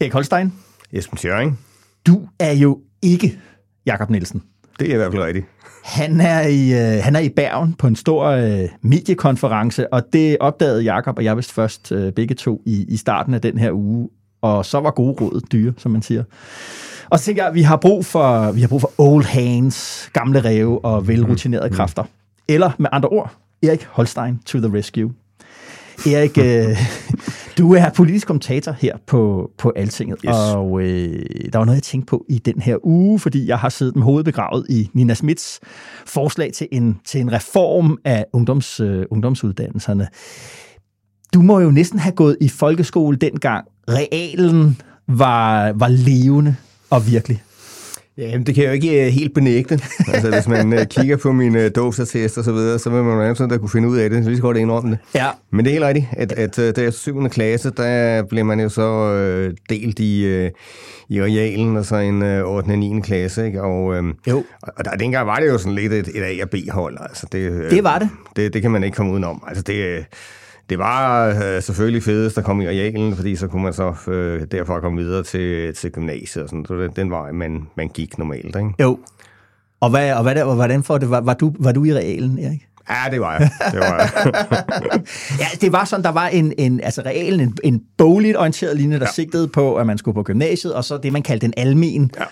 Erik Holstein, Esben Schøring. du er jo ikke Jakob Nielsen. Det er i hvert fald rigtigt. Han er i, øh, han er i Bergen på en stor øh, mediekonference, og det opdagede Jakob og jeg vist først øh, begge to i, i starten af den her uge. Og så var gode råd dyre, som man siger. Og så tænker jeg, vi har brug for, vi har brug for old hands, gamle ræve og velrutinerede kræfter. Eller med andre ord, Erik Holstein to the rescue. Erik, øh, du er politisk kommentator her på, på Altinget, Yes. og øh, der var noget, jeg tænkte på i den her uge, fordi jeg har siddet med hovedet begravet i Nina Smits forslag til en, til en reform af ungdoms, øh, ungdomsuddannelserne. Du må jo næsten have gået i folkeskole dengang. Realen var, var levende og virkelig. Jamen, det kan jeg jo ikke øh, helt benægte. altså, hvis man øh, kigger på min øh, dåbsattest og så videre, så vil man jo nærmest sådan, der kunne finde ud af det. Så lige så godt indrømme det. Ja. Men det er helt rigtigt, at, at øh, da jeg er 7. klasse, der blev man jo så øh, delt i, øh, i realen, og så en øh, 8. og 9. klasse. Ikke? Og, øh, Jo. og der, dengang var det jo sådan lidt et, et A- og B-hold. Altså, det, øh, Det var det. det. Det kan man ikke komme udenom. Altså, det, øh, det var øh, selvfølgelig fedest at komme i realen, fordi så kunne man så øh, derfra komme videre til, til gymnasiet. Og sådan. Så det, den vej, man, man gik normalt. Ikke? Jo. Og, hvad, og hvad, hvordan for det? Var, var, du, var du i realen, Erik? Ja, det var jeg. Det var jeg. Ja, det var sådan, der var en, en altså realen, en, en bogligt orienteret linje, der ja. sigtede på, at man skulle på gymnasiet, og så det, man kaldte en almen, ja.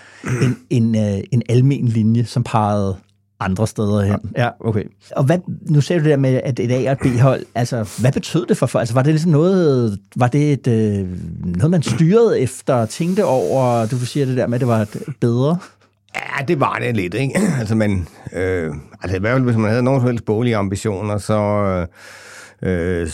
en, en, øh, en almen linje, som pegede andre steder hen. Ja, ja okay. Og hvad, nu sagde du det der med, at et A- og et B-hold, altså, hvad betød det for folk? Altså, var det ligesom noget, var det et, øh, noget, man styrede efter, tænkte over, du siger det der med, at det var et bedre? Ja, det var det lidt, ikke? Altså, man, øh, altså i hvert fald, hvis man havde nogen som helst boglige ambitioner, så, øh,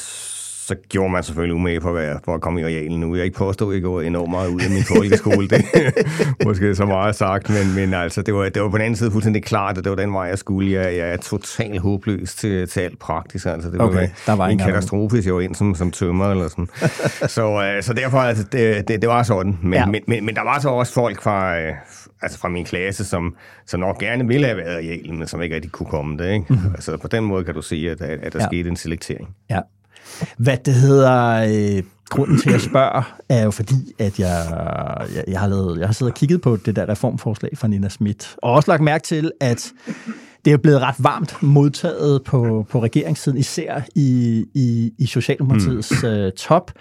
så gjorde man selvfølgelig umage for at, for at komme i realen nu. Jeg ikke påstå, at jeg går enormt meget ud af min folkeskole. det er måske så meget sagt, men, men altså, det var, det var på den anden side fuldstændig klart, at det var den vej, jeg skulle. Jeg, jeg er totalt håbløs til, til alt praktisk. Altså, det Okay, var der var en katastrofe, hvis jeg var ind som, som tømmer eller sådan. så, øh, så derfor, altså, det, det, det var sådan. Men, Ja. men, men, men der var så også folk fra, øh, altså fra min klasse, som, som nok gerne ville have været i Yale, men som ikke rigtig kunne komme det. Ikke? Mm-hmm. Altså på den måde kan du sige, at, at, der ja. skete en selektering. Ja. Hvad det hedder, øh, grunden til at jeg spørger, er jo fordi, at jeg, jeg, jeg, har lavet, jeg har siddet og kigget på det der reformforslag fra Nina Schmidt, og også lagt mærke til, at det er blevet ret varmt modtaget på, på regeringssiden, især i, i, i Socialdemokratiets mm. øh, top.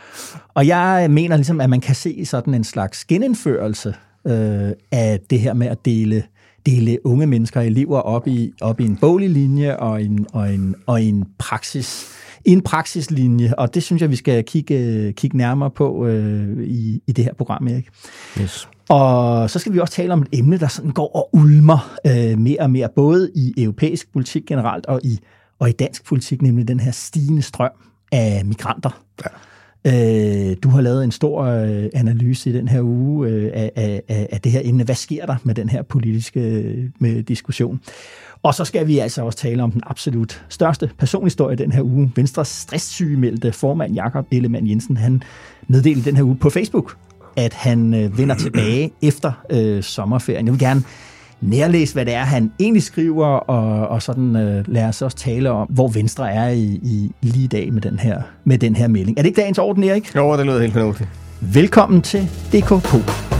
Og jeg mener ligesom, at man kan se sådan en slags genindførelse øh, af det her med at dele dele unge mennesker og elever op i, op i en boglig linje og en, og en, og en praksis i en praksislinje, og det synes jeg, vi skal kigge, kigge nærmere på øh, i, i det her program, Erik. Yes. Og så skal vi også tale om et emne, der sådan går og ulmer øh, mere og mere, både i europæisk politik generelt og i, og i dansk politik, nemlig den her stigende strøm af migranter. Ja. Øh, du har lavet en stor øh, analyse i den her uge øh, af, af, af af det her emne. Hvad sker der med den her politiske øh, med diskussion? Og så skal vi altså også tale om den absolut største personhistorie den her uge. Venstres stresssygemeldte formand Jakob Ellemann Jensen, han meddelte den her uge på Facebook, at han øh, vender tilbage efter øh, sommerferien. Jeg vil gerne nærlæse, hvad det er, han egentlig skriver, og, og sådan øh, lad os også tale om, hvor Venstre er i, i lige i dag med den, her, med den her melding. Er det ikke dagens orden, Erik? Jo, det lyder helt fornuftigt. Velkommen til DKP.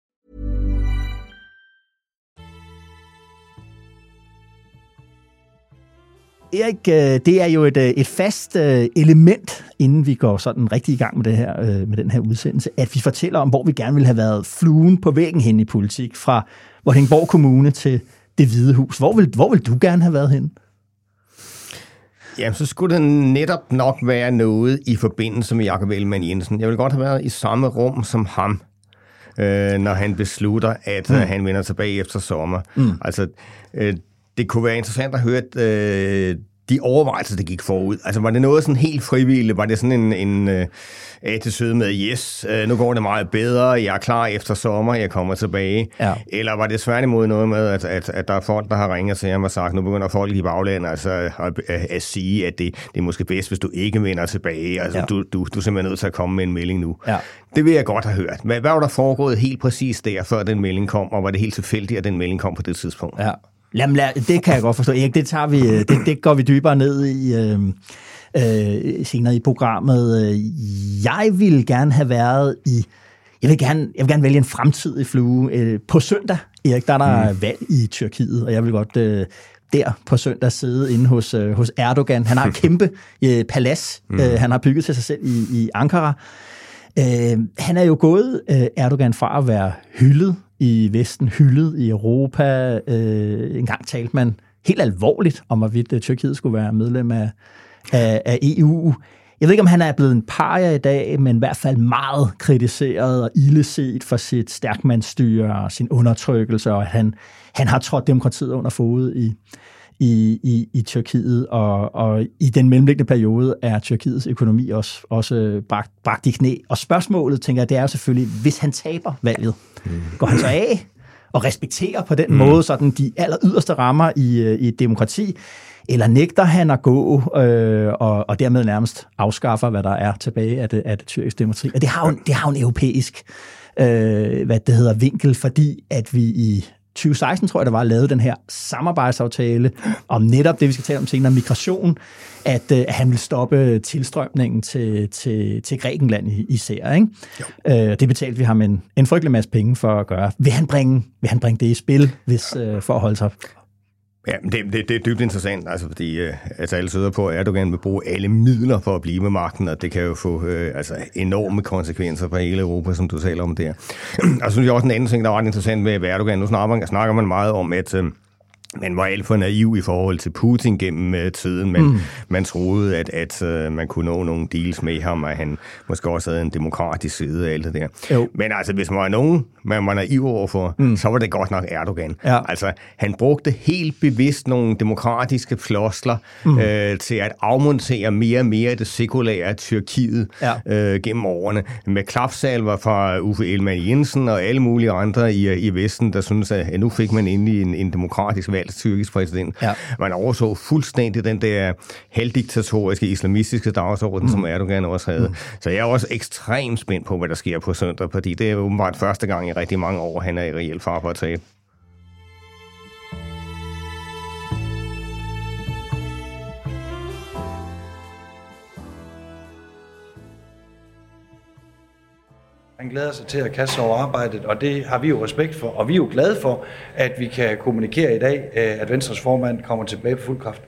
Erik, øh, det er jo et, øh, et fast øh, element, inden vi går sådan rigtig i gang med, det her, med den her udsendelse, at vi fortæller om, hvor vi gerne ville have været fluen på væggen hen i politik, fra Vordingborg Kommune til det Hvide Hus. Hvor vil, hvor vil du gerne have været hen? Jamen, så skulle det netop nok være noget i forbindelse med Jakob Ellemann Jensen. Jeg vil godt have været i samme rum som ham, øh, når han beslutter, at mm. han vender tilbage efter sommer. Mm. Altså, øh, det kunne være interessant at høre øh, de overvejelser, der gik forud. Altså, var det noget sådan helt frivilligt? Var det sådan en, en øh, A til søde med, yes, øh, nu går det meget bedre, jeg er klar efter sommer, jeg kommer tilbage? Ja. Eller var det svært imod noget med, at, at, at der er folk, der har ringet til ham og sagt, nu begynder folk i baglandet altså, at, at, at sige, at det, det er måske bedst, hvis du ikke vender tilbage. Altså, ja. du, du, du er simpelthen nødt til at komme med en melding nu. Ja. Det vil jeg godt have hørt. Hvad, hvad var der foregået helt præcis der, før den melding kom, og var det helt tilfældigt, at den melding kom på det tidspunkt? Ja. Jamen, lad, det kan jeg godt forstå. Erik, det, tager vi, øh, det, det går vi dybere ned i øh, øh, senere i programmet. Jeg vil gerne have været i... Jeg vil gerne, jeg vil gerne vælge en fremtidig flue. Øh, På søndag, Erik, der er der mm. valg i Tyrkiet, og jeg vil godt øh, der på søndag sidde inde hos, øh, hos Erdogan. Han har et kæmpe øh, palads, mm. øh, han har bygget til sig selv i, i Ankara. Øh, han er jo gået, øh, Erdogan, fra at være hyldet i Vesten, hyldet i Europa. Øh, en gang talte man helt alvorligt om, hvorvidt øh, Tyrkiet skulle være medlem af, af, af EU. Jeg ved ikke, om han er blevet en paria i dag, men i hvert fald meget kritiseret og illeset for sit stærkmandsstyre og sin undertrykkelse, og at han, han har trådt demokratiet under fod i, i, i, i Tyrkiet, og, og i den mellemliggende periode er Tyrkiets økonomi også, også bragt, bragt i knæ. Og spørgsmålet, tænker jeg, det er jo selvfølgelig, hvis han taber valget, mm. går han så af og respekterer på den mm. måde sådan de aller yderste rammer i, øh, i et demokrati, eller nægter han at gå øh, og, og dermed nærmest afskaffer, hvad der er tilbage af det, af det tyrkiske demokrati. Og det har jo, det har jo en europæisk øh, hvad det hedder, vinkel, fordi at vi i 2016, tror jeg, der var lavet den her samarbejdsaftale om netop det, vi skal tale om senere, migration, at, øh, at han vil stoppe tilstrømningen til, til, til Grækenland i- især. Ikke? Øh, det betalte vi ham en, en frygtelig masse penge for at gøre. Vil han bringe, vil han bringe det i spil, hvis, øh, for at holde sig Ja, det, det, det er dybt interessant, altså, fordi øh, altså, alle søder på, at Erdogan vil bruge alle midler for at blive med magten, og det kan jo få øh, altså, enorme konsekvenser for hele Europa, som du taler om der. og så synes jeg også en anden ting, der er ret interessant med Erdogan. Nu snakker man, snakker man meget om, at øh, man var alt for naiv i forhold til Putin gennem øh, tiden, men mm. man troede, at, at øh, man kunne nå nogle deals med ham, og han måske også havde en demokratisk side af alt det der. Jo. Men altså, hvis man var nogen, man var naiv overfor, mm. så var det godt nok Erdogan. Ja. Altså, han brugte helt bevidst nogle demokratiske floskler mm. øh, til at afmontere mere og mere det sekulære Tyrkiet Ja. øh, gennem årene. Med klapsalver fra Uffe Ellemann Jensen og alle mulige andre i, i Vesten, der synes at nu fik man endelig en, en demokratisk valgt tyrkisk præsident. Ja. Man overså fuldstændig den der halvdiktatoriske, islamistiske dagsorden, mm. som Erdogan også havde. Mm. Så jeg er også ekstremt spændt på, hvad der sker på søndag, fordi det er åbenbart første gang i rigtig mange år, han er i reelt far for at tabe. Han glæder sig til at kaste sig over arbejdet, og det har vi jo respekt for. Og vi er jo glade for, at vi kan kommunikere i dag, øh, at Venstres formand kommer tilbage på fuld kraft.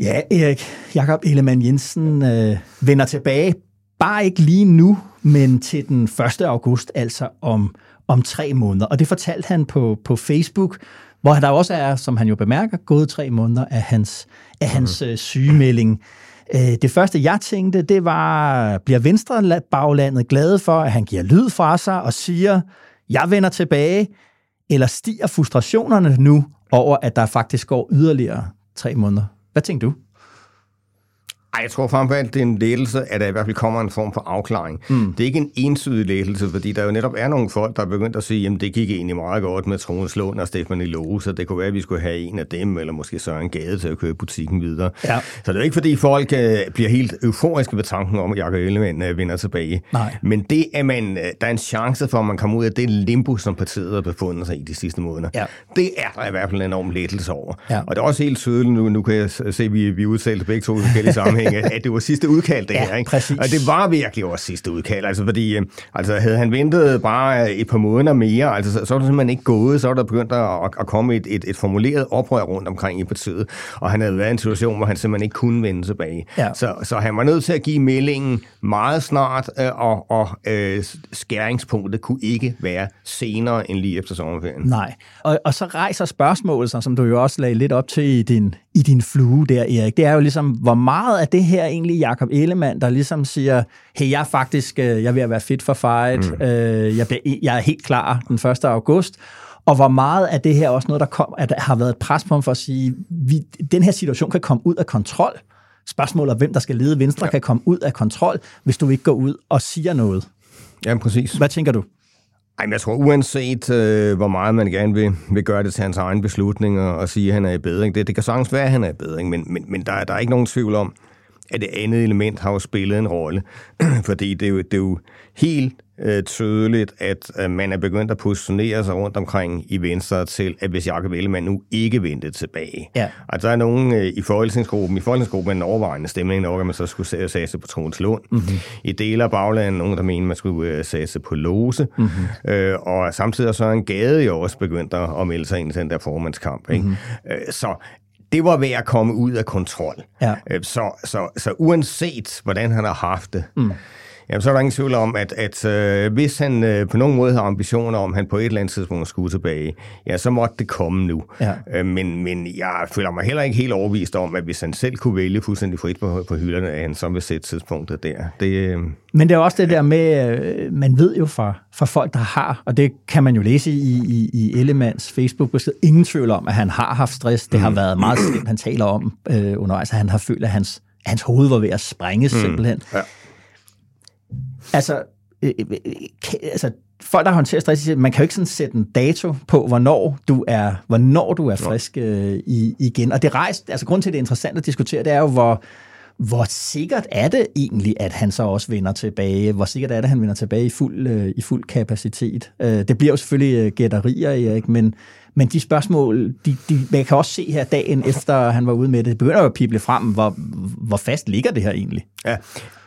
Ja, Erik Jakob Ellemann Jensen øh, vender tilbage, bare ikke lige nu, men til den 1. august, altså om, om tre måneder. Og det fortalte han på, på Facebook, hvor der også er, som han jo bemærker, gået tre måneder af hans, af hans øh, sygemelding. Øh, det første, jeg tænkte, det var, bliver Venstre baglandet glade for, at han giver lyd fra sig og siger, jeg vender tilbage, eller stiger frustrationerne nu over, at der faktisk går yderligere tre måneder? Hvad tænker du? Ej, jeg tror frem for alt, det er en lettelse, at der i hvert fald kommer en form for afklaring. Mm. Det er ikke en ensidig lettelse, fordi der jo netop er nogle folk, der er begyndt at sige, jamen det gik egentlig meget godt med Troels Lund og Stefan Lose, så det kunne være, at vi skulle have en af dem, eller måske Søren Gade til at køre butikken videre. Ja. Så det er jo ikke, fordi folk øh, bliver helt euforiske ved tanken om, at Jakob Ellemann øh, vinder tilbage. Nej. Men det, at man, øh, der er en chance for, at man kommer ud af det limbo, som partiet har befundet sig i de sidste måneder. Ja. Det er der i hvert fald en enorm lettelse over. Ja. Og det er også helt tydeligt, nu, nu kan jeg se, at vi, vi udtalte begge to forskellige sammenhænge, sammenhæng, at, det var sidste udkald, det Ja, her. Ikke? præcis. Og det var virkelig også sidste udkald, altså fordi øh, altså, havde han ventet bare et par måneder mere, altså, så, så var det simpelthen ikke gået, så var der begyndt at, at komme et, et, et formuleret oprør rundt omkring i partiet, og han havde været i en situation, hvor han simpelthen ikke kunne vende tilbage. Ja. Så, så han var nødt til at give meldingen meget snart, øh, og, og øh, skæringspunktet kunne ikke være senere end lige efter sommerferien. Nej. Og, og så rejser spørgsmålet sig, som du jo også lagde lidt op til i din, i din flue der, Erik. Det er jo ligesom, hvor meget af det her egentlig Jakob Ellemann, der ligesom siger, hey, jeg er faktisk, øh, jeg er ved at være fit for fight, mm. øh, jeg, bliver, jeg er helt klar den 1. august, og hvor meget af det her også noget, der kom, at der har været et pres på ham for at sige, vi, den her situation kan komme ud af kontrol. Spørgsmålet om, hvem der skal lede Venstre, ja. kan komme ud af kontrol, hvis du ikke går ud og siger noget. Ja, præcis. Hvad tænker du? Ej, men jeg tror, uanset øh, hvor meget man gerne vil, vil gøre det til hans egen beslutning og, og sige, at han er i bedring, det, det kan sagtens være, at han er i bedring, men, men, men der, der er ikke nogen tvivl om, at det andet element har jo spillet en rolle. Fordi det er jo, det er jo helt øh, tydeligt, at øh, man er begyndt at positionere sig rundt omkring i Venstre til, at hvis Jacob Ellemann nu ikke vendte tilbage. Ja. Altså, der er nogen øh, i folketingsgruppen, i folketingsgruppen er en overvejende stemning nok, at man så skulle satse på Troels Lund. Mm-hmm. I dele af baglandet nogen, der mener, man skulle øh, satse på Lose. Mm-hmm. Øh, og samtidig er så en gade jo også begyndt at, at melde sig ind i den der formandskamp. Ikke? Mm-hmm. Øh, så det var ved at komme ud af kontrol. Ja. Øh, Så, så, så uanset hvordan han har haft det, mm. Jamen, så er der ingen tvivl om, at, at øh, hvis han øh, på nogen måde har ambitioner om, at han på et eller andet tidspunkt skulle tilbage, ja, så måtte det komme nu. Ja. Øh, men, men jeg føler mig heller ikke helt overbevist om, at hvis han selv kunne vælge fuldstændig frit på, på hylderne, at han så vil sætte tidspunktet der. Det, øh, Men det er også det der med, øh, man ved jo fra, fra folk, der har, og det kan man jo læse i, i, i Ellemands Facebook-besked, ingen tvivl om, at han har haft stress. Det har været meget slemt, han taler om øh, undervejs, at han har følt, at hans, hans hoved var ved at sprænges mm. simpelthen. Ja. Altså, øh, øh, kan, altså, folk, der håndterer stress, siger, man kan jo ikke sådan sætte en dato på, hvornår du er, hvornår du er frisk øh, i, igen. Og det rejser, altså grund til, at det er interessant at diskutere, det er jo, hvor, hvor sikkert er det egentlig, at han så også vender tilbage? Hvor sikkert er det, at han vender tilbage i fuld, øh, i fuld kapacitet? Øh, det bliver jo selvfølgelig øh, gætterier, Erik, men, men de spørgsmål, de, de, man kan også se her dagen efter, han var ude med det, det begynder jo at pible frem, hvor, hvor fast ligger det her egentlig? Ja,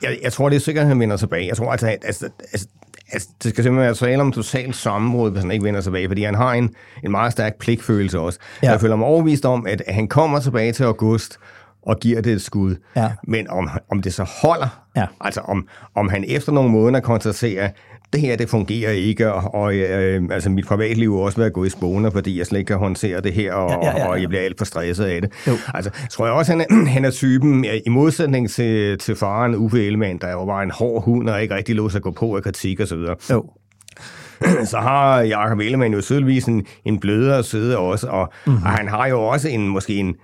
jeg, jeg tror, det er sikkert, at han vender tilbage. Jeg tror, altså, at altså, altså, altså, det skal simpelthen være tale om totalt sammenbrud, hvis han ikke vender tilbage, fordi han har en, en meget stærk pligtfølelse også. Ja. Ja. Jeg føler mig overvist om, at han kommer tilbage til august, og giver det et skud. Ja. Men om, om det så holder, Ja. altså om, om han efter nogle måneder konstaterer, det her, det fungerer ikke, og, og øh, altså mit privatliv er også ved at gå i spåner, fordi jeg slet ikke kan håndtere det her, og, Ja, ja, ja, ja. og jeg bliver alt for stresset af det. Jo. Altså, tror jeg også, han er, han er typen, i modsætning til, til faren Uffe Ellemann, der jo var en hård hund, og ikke rigtig lå sig at gå på af kritik og så videre Jo. så har Jacob Ellemann jo tydeligvis en, en blødere side også, og, mm-hmm. og han har jo også en måske en,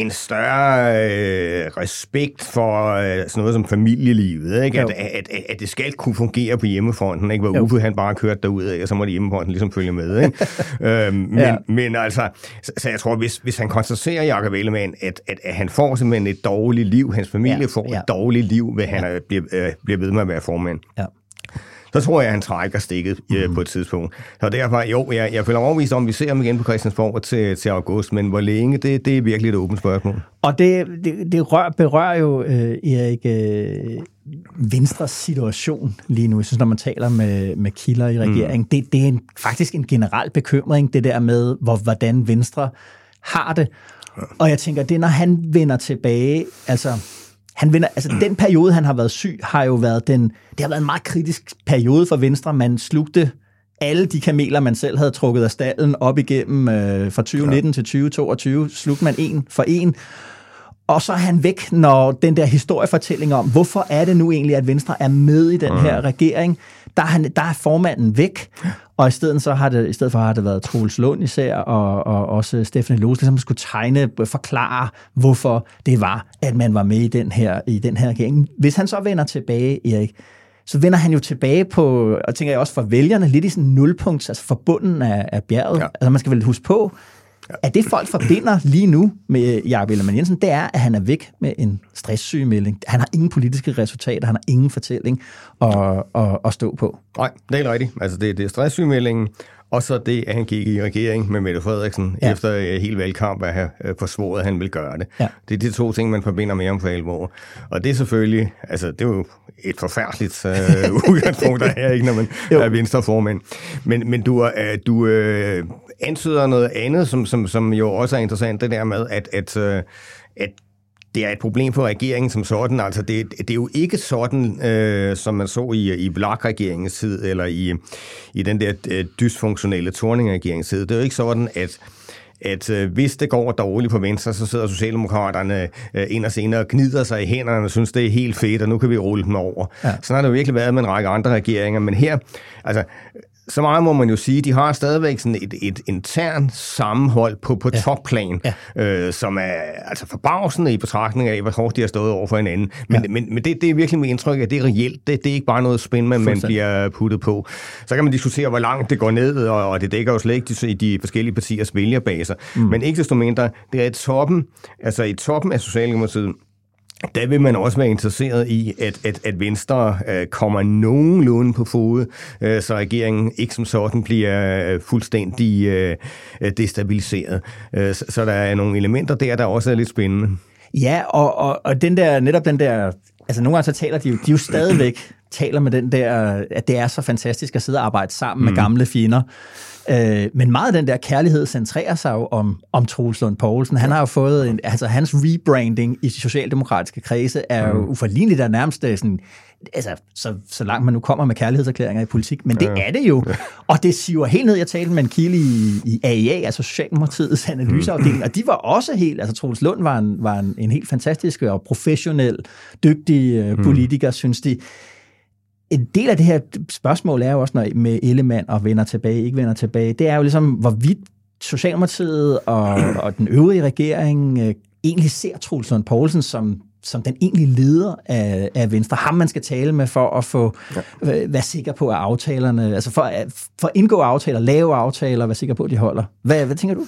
en større øh, respekt for øh, sådan noget som familielivet, ikke? At, at, at, at det skal kunne fungere på hjemmefronten, ikke? hvor. Uffe han bare kørte derud af, og så må de hjemmefronten ligesom følge med. Ikke? øhm, men, Ja. men altså, så, så jeg tror, hvis, hvis han konstaterer, Jacob Ellemann, at, at, at han får simpelthen et dårligt liv, hans familie Ja, ja. får ja. et dårligt liv, ved han ja. bliver, øh, bliver ved med at være formand Ja. Så tror jeg, at han trækker stikket Mhm. mm. på et tidspunkt. Så derfor, jo, jeg, jeg føler mig overbevist om, at vi ser ham igen på Christiansborg til, til august, men hvor længe, det, det er virkelig et åbent spørgsmål. Og det, det, det rør, berører jo, øh, Erik, øh, Venstres situation lige nu. Jeg synes, når man taler med, med kilder i regeringen, mm. det, det er en, faktisk en generel bekymring, det der med, hvor, hvordan Venstre har det. Og jeg tænker, det er, når han vender tilbage, altså... Han vender, altså den periode, han har været syg, har jo været den, det har været en meget kritisk periode for Venstre. Man slugte alle de kameler, man selv havde trukket af stallen op igennem øh, fra 2019 til 2022, slugte man en for en. Og så er han væk, når den der historiefortælling om, hvorfor er det nu egentlig, at Venstre er med i den her regering, der er, han, der er formanden væk. Og i stedet, så har det, i stedet for har det været Troels Lund især, og, og også Stefan Lose, som skulle tegne, forklare, hvorfor det var, at man var med i den her, i den her regering. Hvis han så vender tilbage, Erik, så vender han jo tilbage på, og tænker jeg også for vælgerne, lidt i sådan en nulpunkt, altså forbunden af, af bjerget. Ja. Altså man skal vel huske på, at det folk forbinder lige nu med øh, Jakob Ellemann Jensen, det er, at han er væk med en stresssygemelding. Han har ingen politiske resultater, han har ingen fortælling at, at, at stå på. Nej, det er helt rigtigt. Altså, det, det er stresssygemeldingen, og så det, at han gik i regering med Mette Frederiksen, ja. efter uh, hele valgkamp at have uh, forsvoret, at han vil gøre det. Ja. Det er de to ting, man forbinder med om for alvor. Og det er selvfølgelig, altså det er jo et forfærdeligt uh, udgangspunkt, der er, ikke, når man jo. er venstreformand. Men, men du, uh, du uh, antyder noget andet, som, som, som jo også er interessant, det der med, at, at, uh, at det er et problem for regeringen som sådan. Altså, det, det er jo ikke sådan, øh, som man så i, i Blark-regeringens tid, eller i, i den der øh, dysfunktionelle Torning-regeringens tid. Det er jo ikke sådan, at at øh, hvis det går dårligt på Venstre, så sidder Socialdemokraterne øh, ind og senere og gnider sig i hænderne og synes, det er helt fedt, og nu kan vi rulle dem over. Ja. Sådan har det jo virkelig været med en række andre regeringer, men her, altså, så meget må man jo sige, de har stadigvæk sådan et, et intern sammenhold på, på ja. topplan, ja. Øh, som er altså forbavsende i betragtning af, hvor hårdt de har stået over for hinanden. Men, ja. men, men det, det er virkelig mit indtryk, at det er reelt. Det, det er ikke bare noget spændende, man, man bliver puttet på. Så kan man diskutere, hvor langt det går ned, og, og det dækker jo slet ikke de, de forskellige partiers vælgerbaser. Mm. Men ikke desto mindre, det er i toppen, altså i toppen af Socialdemokratiet, der vil man også være interesseret i, at, at, at Venstre øh, kommer nogenlunde på fod, øh, så regeringen ikke som sådan bliver øh, fuldstændig øh, destabiliseret. Øh, så, så der er nogle elementer der, der også er lidt spændende. Ja, og, og, og den der, netop den der, altså nogle gange så taler de jo, de jo stadigvæk taler med den der, at det er så fantastisk at sidde og arbejde sammen mm. med gamle fjender. Øh, men meget af den der kærlighed centrerer sig jo om, om Troels Lund Poulsen. Han har jo fået, en, altså hans rebranding i socialdemokratiske kredse er jo mm. uforligneligt der nærmest øh, sådan, altså, så, så langt man nu kommer med kærlighedserklæringer i politik, men det ja. er det jo. Ja. Og det siver helt ned, jeg talte med en kilde i, i AIA, altså Socialdemokratiets analyseafdeling, mm. og de var også helt, altså Troels Lund var en, var en, en helt fantastisk og professionel, dygtig uh, politiker, mm. synes de en del af det her spørgsmål er jo også, når med Ellemann og vender tilbage, ikke vender tilbage, det er jo ligesom, hvorvidt Socialdemokratiet og, og den øvrige regering øh, egentlig ser Truls Lund Poulsen som, som den egentlige leder af, af Venstre. Ham, man skal tale med for at få ja. være sikker på, at aftalerne, altså for, for at indgå aftaler, lave aftaler, være sikker på, at de holder. Hvad, hvad tænker du?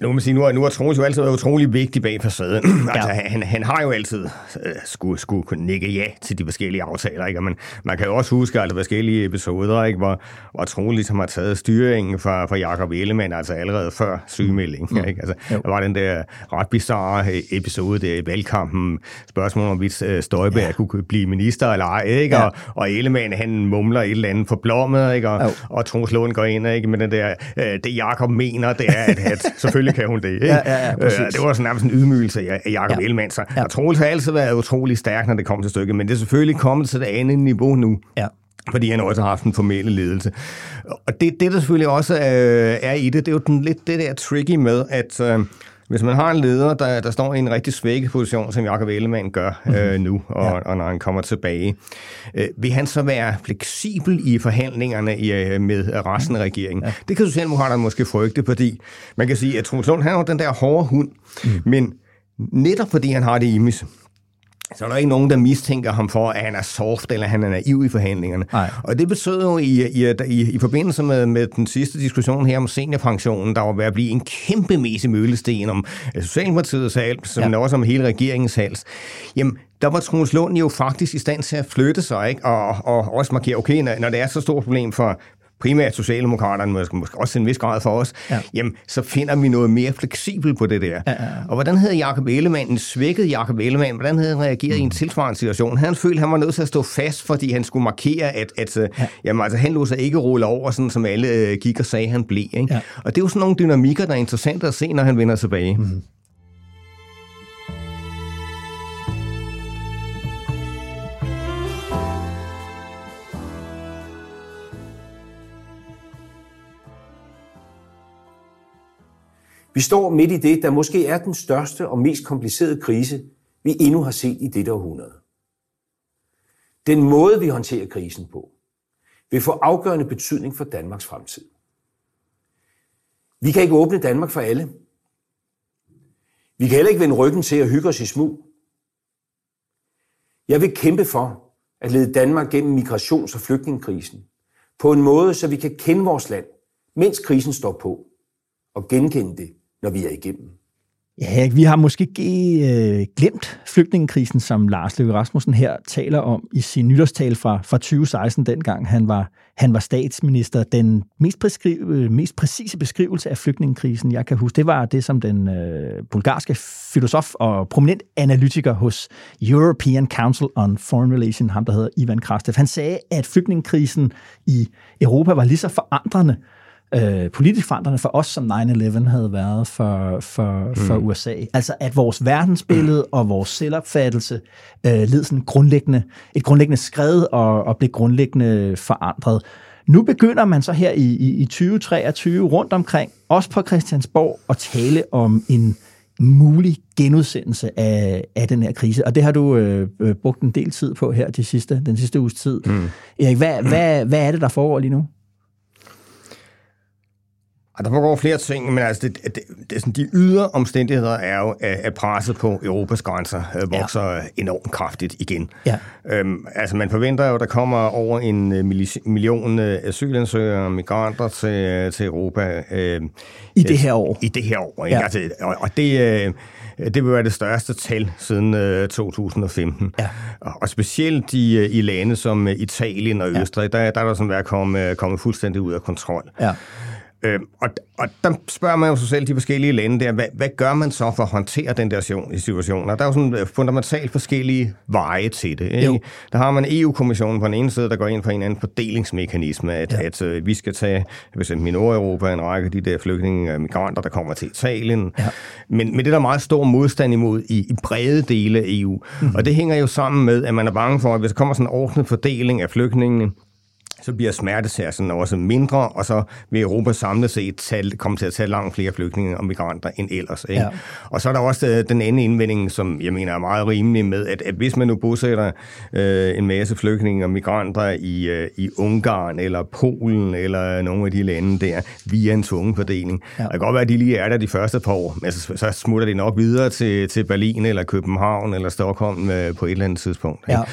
Nu man sige, nu nu er Troels jo altid været utrolig vigtig bag facaden. Ja. altså, han, han har jo altid uh, skulle, skulle kunne nikke ja til de forskellige aftaler, ikke? Og man, man kan jo også huske altså, forskellige episoder, ikke? Hvor, hvor Troels ligesom har taget styringen fra, fra Jacob Ellemann, altså allerede før sygemelding. Mm. Ikke? Altså, der var den der ret bizarre episode der i valgkampen, spørgsmål om, hvis uh, Støjberg ja. kunne blive minister eller ej, ikke? Ja. Og, og Ellemann, han mumler et eller andet blommet, ikke? Og, og Troels Lund går ind ikke? med den der, uh, det Jacob mener, det er, at, at selvfølgelig selvfølgelig kan hun det. Ikke? Ja, ja, ja, øh, det var sådan nærmest en ydmygelse af Jacob ja. Ellemann. Så ja. Troels har altid været utrolig stærk, når det kom til stykket, men det er selvfølgelig kommet til det andet niveau nu. Ja fordi han også har haft en formelle ledelse. Og det, det der selvfølgelig også øh, er i det, det er jo den, lidt det der tricky med, at øh, hvis man har en leder, der, der står i en rigtig svækket position, som Jakob Ellemann gør øh, mhm. nu, og, ja. og når han kommer tilbage, øh, vil han så være fleksibel i forhandlingerne i, øh, med resten af regeringen? Ja. Det kan Socialdemokraterne måske frygte, fordi man kan sige, at Troels Lund, han har den der hårde hund, mm. men netop fordi han har det image, så er der ikke nogen, der mistænker ham for, at han er soft eller han er naiv i forhandlingerne. Nej. Og det betød jo i, i, i, i forbindelse med, med den sidste diskussion her om seniorpensionen, der var ved at blive en kæmpemæssig mølesten om Socialdemokratiets hals, som ja. også om hele regeringens hals. Jamen, der var Troels Lund jo faktisk i stand til at flytte sig, ikke? Og, og også markere, okay, når, når det er så stort problem for, primært Socialdemokraterne, måske, måske også en vis grad for os, ja. jamen, så finder vi noget mere fleksibelt på det der. Ja, ja, ja. Og hvordan havde Jacob Ellemann, en svækket Jacob Ellemann, hvordan havde han reageret mm. i en tilsvarende situation? Han følte, han var nødt til at stå fast, fordi han skulle markere, at, at øh, ja. jamen, altså, han lå sig ikke rulle over, sådan som alle øh, gik og sagde, han blev. Ikke? Ja. Og det er jo sådan nogle dynamikker, der er interessante at se, når han vender tilbage. Mm. Vi står midt i det, der måske er den største og mest komplicerede krise, vi endnu har set i dette århundrede. Den måde, vi håndterer krisen på, vil få afgørende betydning for Danmarks fremtid. Vi kan ikke åbne Danmark for alle. Vi kan heller ikke vende ryggen til at hygge os i smug. Jeg vil kæmpe for at lede Danmark gennem migrations- og flygtningekrisen på en måde, så vi kan kende vores land, mens krisen står på, og genkende det når vi er igennem. Ja, vi har måske øh, glemt flygtningekrisen, som Lars Løkke Rasmussen her taler om i sin nytårstale fra, fra 2016, dengang han var, han var statsminister. Den mest, beskrive, øh, mest præcise beskrivelse af flygtningekrisen, jeg kan huske, det var det, som den øh, bulgarske filosof og prominent analytiker hos European Council on Foreign Relations, ham der hedder Ivan Krastev, han sagde, at flygtningekrisen i Europa var lige så forandrende øh, politisk forandrende for os, som 9-11 havde været for, for, for mm. USA. Altså at vores verdensbillede og vores selvopfattelse øh, led sådan grundlæggende, et grundlæggende skred og, og blev grundlæggende forandret. Nu begynder man så her i, i, i 2023 rundt omkring, også på Christiansborg, at tale om en mulig genudsendelse af, af den her krise. Og det har du øh, øh brugt en del tid på her de sidste, den sidste uges tid. Mm. Erik, hvad, mm. hvad, hvad er det, der foregår lige nu? Og der foregår flere ting, men altså det, det, det, sådan, de ydre omstændigheder er jo, at presset på Europas grænser øh, vokser ja. enormt kraftigt igen. Ja. Øhm, altså man forventer jo, at der kommer over en øh, million øh, asylansøgere og migranter til, til Europa. Øh, I det her år? I det her år, ikke? Ja. Altså, og, og det... Øh, det vil være det største tal siden øh, 2015. Ja. Og specielt i, i lande som Italien og Østrig, ja. der, der er der sådan været kommet, kommet fuldstændig ud af kontrol. Ja. Øh, og, og der spørger man jo sig selv, de forskellige lande der, hvad, hvad gør man så for at håndtere den der situation? Og der er jo sådan øh, fundamentalt forskellige veje til det. Ikke? Der har man EU-kommissionen på den ene side, der går ind for en anden fordelingsmekanisme, at, ja. at uh, vi skal tage, hvis i Nordeuropa, en række af de der flygtninge og migranter, der kommer til Italien. Ja. Men, men det er der meget stor modstand imod i, i brede dele af EU. Mm-hmm. Og det hænger jo sammen med, at man er bange for, at hvis der kommer sådan en ordnet fordeling af flygtningene, så bliver smertesærsen også mindre, og så vil Europa samlet set tage, komme til at tage langt flere flygtninge og migranter end ellers. Ikke? Ja. Og så er der også øh, den anden indvending, som jeg mener er meget rimelig med, at, at hvis man nu bosætter øh, en masse flygtninge og migranter i, øh, i Ungarn eller Polen eller nogle af de lande der, via en tvungen fordeling, ja. det kan godt være, at de lige er der de første par år, men så, så smutter de nok videre til, til Berlin eller København eller Stockholm øh, på et eller andet tidspunkt. Ikke? Ja.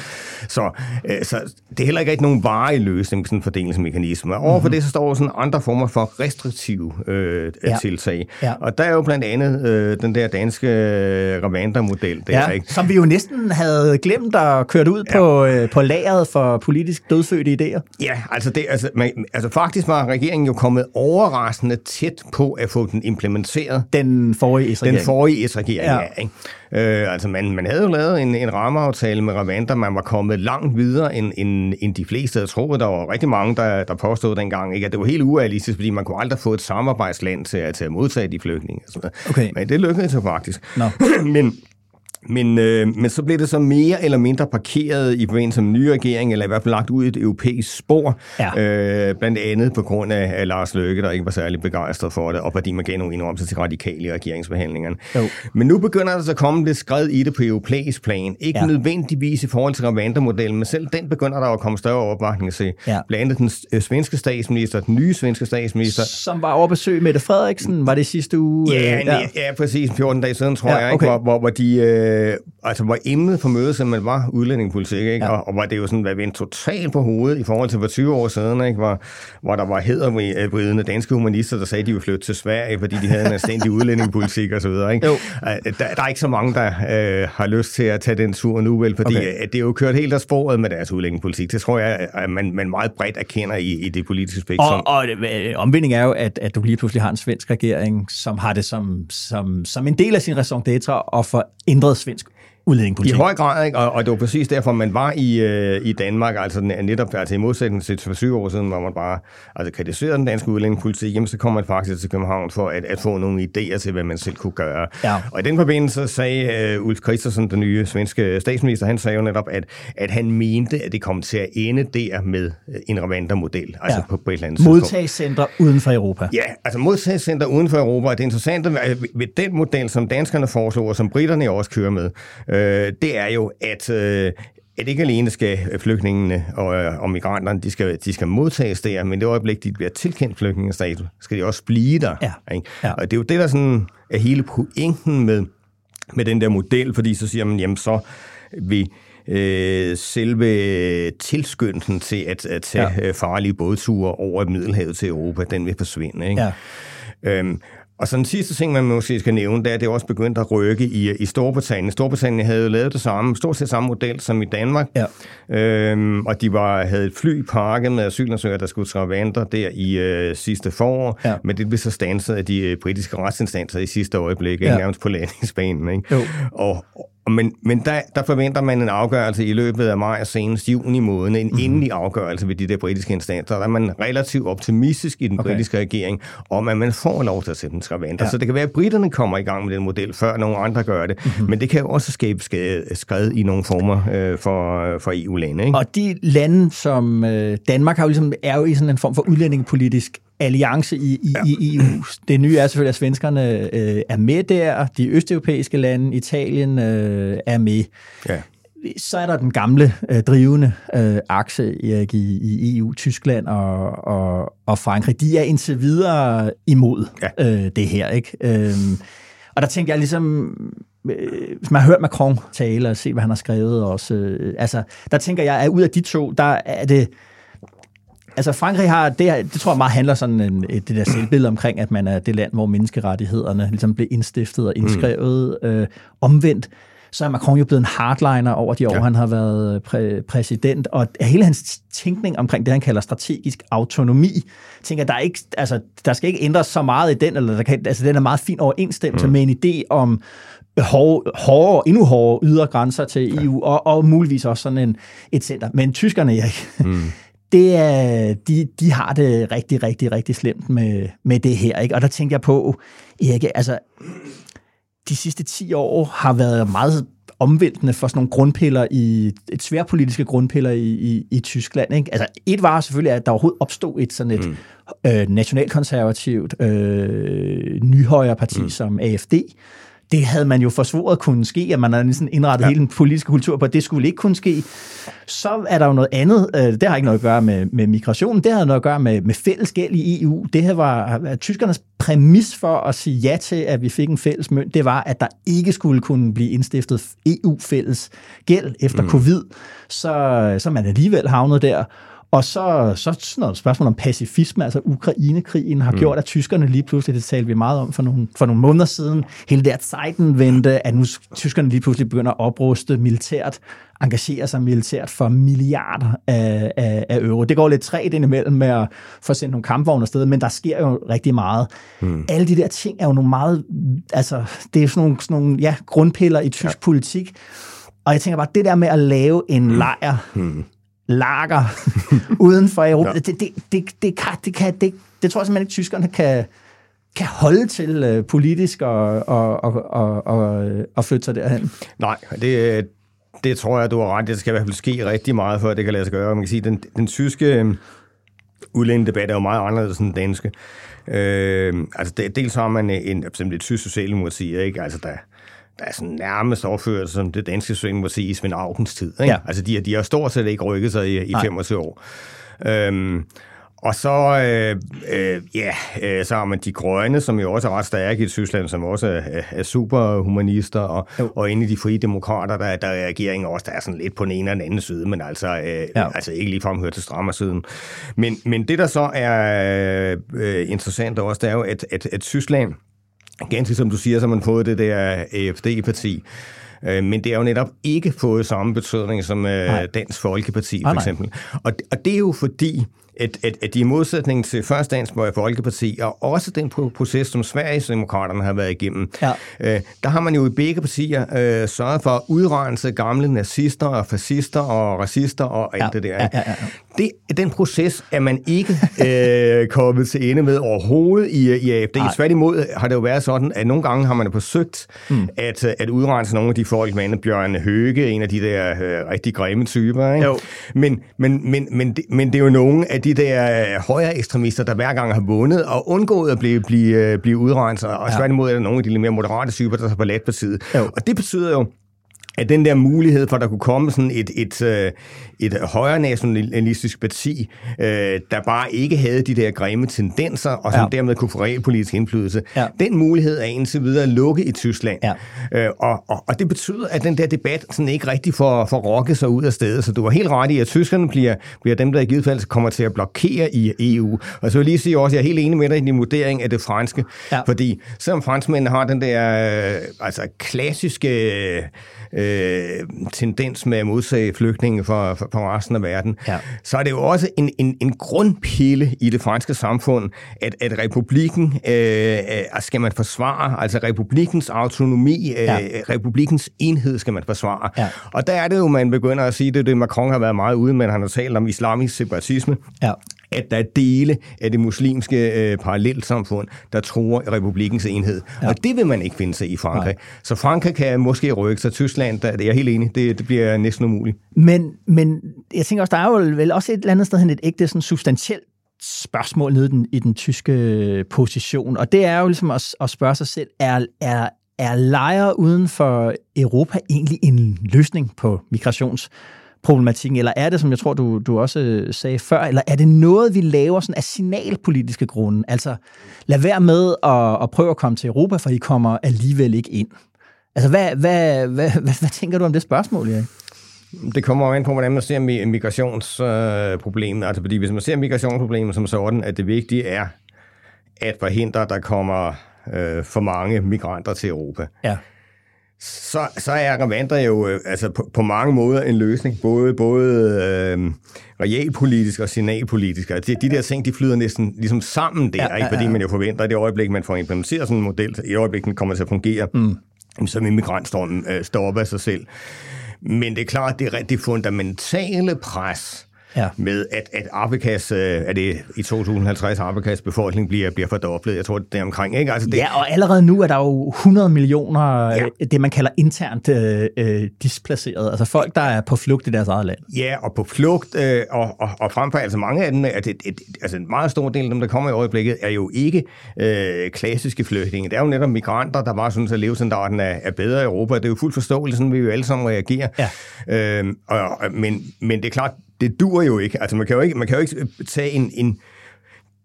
Så, øh, så det er heller ikke rigtig nogen varig løsning sådan en fordelingsmekanisme. Og overfor mm-hmm. det så står sådan andre former for restriktive øh, ja. tiltag. Ja. Og der er jo blandt andet øh, den der danske øh, Rwanda-model. Der, ja, ikke? Som vi jo næsten havde glemt at kørt ud ja. på, øh, på lageret for politisk dødfødte idéer. Ja, altså, det, altså, man, altså faktisk var regeringen jo kommet overraskende tæt på at få den implementeret. Den forrige S-regering. Den forrige S-regering, ja. ja ikke? Øh, altså man, man havde jo lavet en, en rammeaftale med Rwanda, man var kommet langt videre, end, end, end de fleste havde troet. Der var rigtig mange, der, der påstod dengang, ikke? at det var helt urealistisk, fordi man kunne aldrig få et samarbejdsland til, at, til at modtage de flygtninge. Okay. Men det lykkedes så faktisk. No. Men men, øh, men så blev det så mere eller mindre parkeret i forbindelse med en ny regering, eller i hvert fald lagt ud i et europæisk spor, ja. øh, blandt andet på grund af, af Lars Løkke, der ikke var særlig begejstret for det, og fordi man gav nogle indrømmelser til radikale i regeringsbehandlingerne. Jo. Men nu begynder der så at komme lidt skred i det på europæisk plan. Ikke ja. nødvendigvis i forhold til Rwanda-modellen, men selv den begynder der at komme større opbakning til. Ja. Blandt andet den øh, svenske statsminister, den nye svenske statsminister. Som var over besøg Mette Frederiksen, var det sidste uge? Ja, ja. ja præcis. 14 dage siden, tror ja, jeg, ikke? Hvor, hvor, hvor de... Øh, øh, altså hvor emnet for mødet simpelthen var udlændingepolitik, ikke? Ja. Og, og var det jo sådan været vendt totalt på hovedet i forhold til for 20 år siden, ikke? Hvor, hvor der var heddervridende danske humanister, der sagde, at de ville flytte til Sverige, fordi de havde en anstændig udlændingepolitik og så videre, ikke? Jo. Der, der er ikke så mange, der øh, har lyst til at tage den tur nu, vel, fordi okay. det er jo kørt helt af sporet med deres udlændingepolitik. Det tror jeg, at man, man meget bredt erkender i, i det politiske spektrum. Og, og øh, er jo, at, at du lige pludselig har en svensk regering, som har det som, som, som en del af sin raison d'etre at få ændret svensk udlændingepolitik. I høj grad, ikke? Og, og det var præcis derfor, man var i, øh, i Danmark, altså netop altså i modsætning til for syv år siden, hvor man bare altså, kritiserede den danske udlændingepolitik, jamen så kom man faktisk til København for at, at få nogle idéer til, hvad man selv kunne gøre. Ja. Og i den forbindelse sagde uh, Ulf Christensen, den nye svenske statsminister, han sagde jo netop, at, at han mente, at det kom til at ende der med øh, en Rwanda-model, altså ja. på, på et eller andet Modtagscenter uden for Europa. Ja, altså modtagscenter uden for Europa, og det interessante ved den model, som danskerne foreslår, og som britterne også kører med, øh, det er jo, at øh, at ikke alene skal flygtningene og, øh, og migranterne, de skal, de skal modtages der, men det øjeblik, de bliver tilkendt flygtningestatus, skal de også blive der. Ja. Ikke? Ja. Og det er jo det, der sådan er hele pointen med, med den der model, fordi så siger man, jamen så vil øh, selve tilskyndelsen til at, at tage ja. Øh, farlige bådture over Middelhavet til Europa, den vil forsvinde. Ikke? Ja. Øhm, og så den sidste ting, man måske skal nævne, det er, at det også begyndt at rykke i, i Storbritannien. Storbritannien havde jo lavet det samme, stort set samme model som i Danmark. Ja. Øhm, og de var, havde et fly pakket med asylansøgere, der skulle vandre der i øh, sidste forår. Ja. Men det blev så stanset af de øh, britiske retsinstanser i sidste øjeblik, ja. nærmest på landingsbanen. Ikke? Jo. Og, men, men der, der forventer man en afgørelse i løbet af maj og senest juni måned, en mm. endelig afgørelse ved de der britiske instanser. Der er man relativt optimistisk i den okay. britiske regering om, at man får lov til at sætte en skravant. Ja. Så det kan være, at britterne kommer i gang med den model, før nogle andre gør det. Mm-hmm. Men det kan jo også skabe skred i nogle former øh, for, for EU-lande. Ikke? Og de lande, som øh, Danmark har jo ligesom, er jo i sådan en form for udlændingepolitisk alliance i, i, ja. i EU. Det nye er selvfølgelig, at svenskerne øh, er med der, de østeuropæiske lande, Italien øh, er med. Ja. Så er der den gamle øh, drivende øh, akse Erik, i, i EU, Tyskland og, og, og Frankrig. De er indtil videre imod ja. øh, det her. ikke. Øh, og der tænkte jeg ligesom, øh, hvis man har hørt Macron tale og se, hvad han har skrevet også, øh, altså, der tænker jeg, at ud af de to, der er det altså Frankrig har, det, det tror jeg meget handler sådan en, det der selvbillede omkring, at man er det land, hvor menneskerettighederne ligesom blev indstiftet og indskrevet. Mm. Øh, omvendt, så er Macron jo blevet en hardliner over de år, ja. han har været præ- præsident, og hele hans tænkning omkring det, han kalder strategisk autonomi, tænker, der, er ikke, altså, der skal ikke ændres så meget i den, eller der kan, altså, den er meget fin overensstemmelse mm. med en idé om hårde, hårde, endnu hårdere ydre grænser til EU, ja. og, og muligvis også sådan en, et center. Men tyskerne, ja, mm det er, de, de har det rigtig, rigtig, rigtig slemt med, med det her. Ikke? Og der tænker jeg på, Erik, altså, de sidste 10 år har været meget omvæltende for sådan nogle grundpiller i, et sværpolitiske grundpiller i, i, i Tyskland. Ikke? Altså, et var selvfølgelig, at der overhovedet opstod et sådan et mm. øh, nationalkonservativt øh, nyhøjre parti mm. som AFD, det havde man jo forsvoret kunne ske, at man havde sådan indrettet ja. hele den politiske kultur på, at det skulle ikke kunne ske. Så er der jo noget andet, øh, det har ikke noget at gøre med, med migration, det har noget at gøre med, med fælles gæld i EU. Det her var at tyskernes præmis for at sige ja til, at vi fik en fælles mønt, det var, at der ikke skulle kunne blive indstiftet EU-fælles gæld efter mm. covid, så, så man alligevel havnet der. Og så, så sådan noget spørgsmål om pacifisme, altså Ukrainekrigen har mm. gjort, at tyskerne lige pludselig, det talte vi meget om for nogle, for nogle måneder siden, hele der Zeitenwende, at nu tyskerne lige pludselig begynder at opruste militært, engagere sig militært for milliarder af, af, af euro. Det går lidt træt indimellem med at få sendt nogle kampvogne afsted, men der sker jo rigtig meget. Mm. Alle de der ting er jo nogle meget, altså det er sådan nogle, sådan nogle ja, grundpiller i tysk ja. politik, og jeg tænker bare, det der med at lave en mm. lejr, mm lager uden for Europa. Ja. Det, det, det, det, kan, det, kan, det, det tror jeg simpelthen ikke, tyskerne kan, kan holde til uh, politisk og, og, og, og, og, og flytte sig derhen. Nej, det, det tror jeg, du har ret. Det skal i hvert fald ske rigtig meget, for at det kan lade sig gøre. Man kan sige, den, den tyske øhm, udlændingedebat er jo meget anderledes end den danske. Øh, altså, det, dels har man en, en, et tysk socialdemokrati, ikke? Altså, der, der er sådan nærmest overført som det danske sige, i Svend Augens tid. Ikke? Ja. Altså, de, de har stort set ikke rykket sig i, i 25 år. Øhm, og så, øh, øh, ja, øh, så har man de grønne, som jo også er ret stærke i Tyskland, som også er, er superhumanister, og, og inde i de frie demokrater, der, der er regeringen også, der er sådan lidt på den ene eller den anden side, men altså, øh, ja. altså ikke ligefrem hørt til siden. Men, men det, der så er øh, interessant også, det er jo, at, at, at Tyskland, ganske som du siger, så har man fået det der AFD-parti. Øh, men det er jo netop ikke fået samme betydning som øh, Dansk Folkeparti, for eksempel. Og, og det er jo fordi, at, at, at de i modsætning til Først Dansk Folkeparti, og også den proces, som Sverigesdemokraterne har været igennem, ja. øh, der har man jo i begge partier øh, sørget for at udrense gamle nazister og fascister og racister og alt ja. det der. Ja, ja, ja. Det, den proces er man ikke øh, kommet til ende med overhovedet i, i AFD. Nej. Tværtimod har det jo været sådan, at nogle gange har man forsøgt mm. at, at udrense nogle af de folk, med Bjørn Høge, en af de der øh, rigtig grimme typer. Ikke? Jo. Men, men, men, men, det, men det er jo nogle af de der øh, højere ekstremister, der hver gang har vundet og undgået at blive, blive, øh, blive udrenset. Og ja. tværtimod er der nogle af de lidt mere moderate typer, der på let på side. Og det betyder jo, at den der mulighed for, at der kunne komme sådan et, et, et, et højere nationalistisk parti, øh, der bare ikke havde de der grimme tendenser, og som ja. dermed kunne få realpolitisk indflydelse, ja. den mulighed er indtil videre lukket i Tyskland. Ja. Øh, og, og, og det betyder, at den der debat sådan ikke rigtig får, får rokket sig ud af stedet. Så du var helt ret i, at tyskerne bliver, bliver dem, der i givet fald kommer til at blokere i EU. Og så vil jeg lige sige også, at jeg er helt enig med dig i din vurdering af det franske, ja. fordi selvom franskmændene har den der øh, altså klassiske øh, tendens med at modsage flygtninge fra, fra resten af verden, ja. så er det jo også en, en, en grundpille i det franske samfund, at, at republikken øh, skal man forsvare, altså republikens autonomi, øh, ja. republikens enhed skal man forsvare. Ja. Og der er det jo, man begynder at sige, det er det, Macron har været meget ude, men han har talt om islamisk separatisme. Ja at der er dele af det muslimske øh, parallelsamfund, der tror republikens enhed. Ja. Og det vil man ikke finde sig i Frankrig. Nej. Så Frankrig kan måske rykke sig. Tyskland, der, det er jeg helt enig, det, det bliver næsten umuligt. Men, men jeg tænker også, der er jo vel også et eller andet sted hen et ægte sådan substantielt spørgsmål nede i den, i den tyske position, og det er jo ligesom at, at spørge sig selv, er, er, er lejre uden for Europa egentlig en løsning på migrations problematikken, eller er det, som jeg tror, du, du også øh, sagde før, eller er det noget, vi laver sådan af signalpolitiske grunde? Altså, lad være med at, at prøve at komme til Europa, for I kommer alligevel ikke ind. Altså, hvad, hvad, hvad, hvad, hvad tænker du om det spørgsmål, Erik? Det kommer jo ind på, hvordan man ser migrationsproblemet. Øh, altså, fordi hvis man ser migrationsproblemet som sådan, at det vigtige er at forhindre, at der kommer øh, for mange migranter til Europa. Ja så, så er Rwanda jo øh, altså på, på mange måder en løsning, både, både øh, realpolitisk og signalpolitisk. Altså de, de der ting, de flyder næsten ligesom sammen der, ja, ja, ja. fordi man jo forventer, at det øjeblik, man får implementeret sådan en model, i øjeblikket den kommer til at fungere, mm. så vil migrantstrømmen øh, stoppe af sig selv. Men det er klart, det er det fundamentale pres, ja. med, at, at Afrikas, øh, er det i 2050 Afrikas befolkning bliver, bliver fordoblet. Jeg tror, det er omkring. Ikke? Altså, det, ja, og allerede nu er der jo 100 millioner, ja. Øh, det man kalder internt øh, øh, displaceret. Altså folk, der er på flugt i deres eget land. Ja, og på flugt, øh, og, og, og frem for altså mange af dem, at et, et, altså en meget stor del af dem, der kommer i øjeblikket, er jo ikke øh, klassiske flygtninge. Det er jo netop migranter, der bare synes, at levestandarden er, er bedre i Europa. Det er jo fuldt forståeligt, sådan vi jo alle sammen reagerer. Ja. Øh, og, men, men det er klart, det dur jo ikke. Altså, man kan jo ikke, man kan jo ikke tage en, en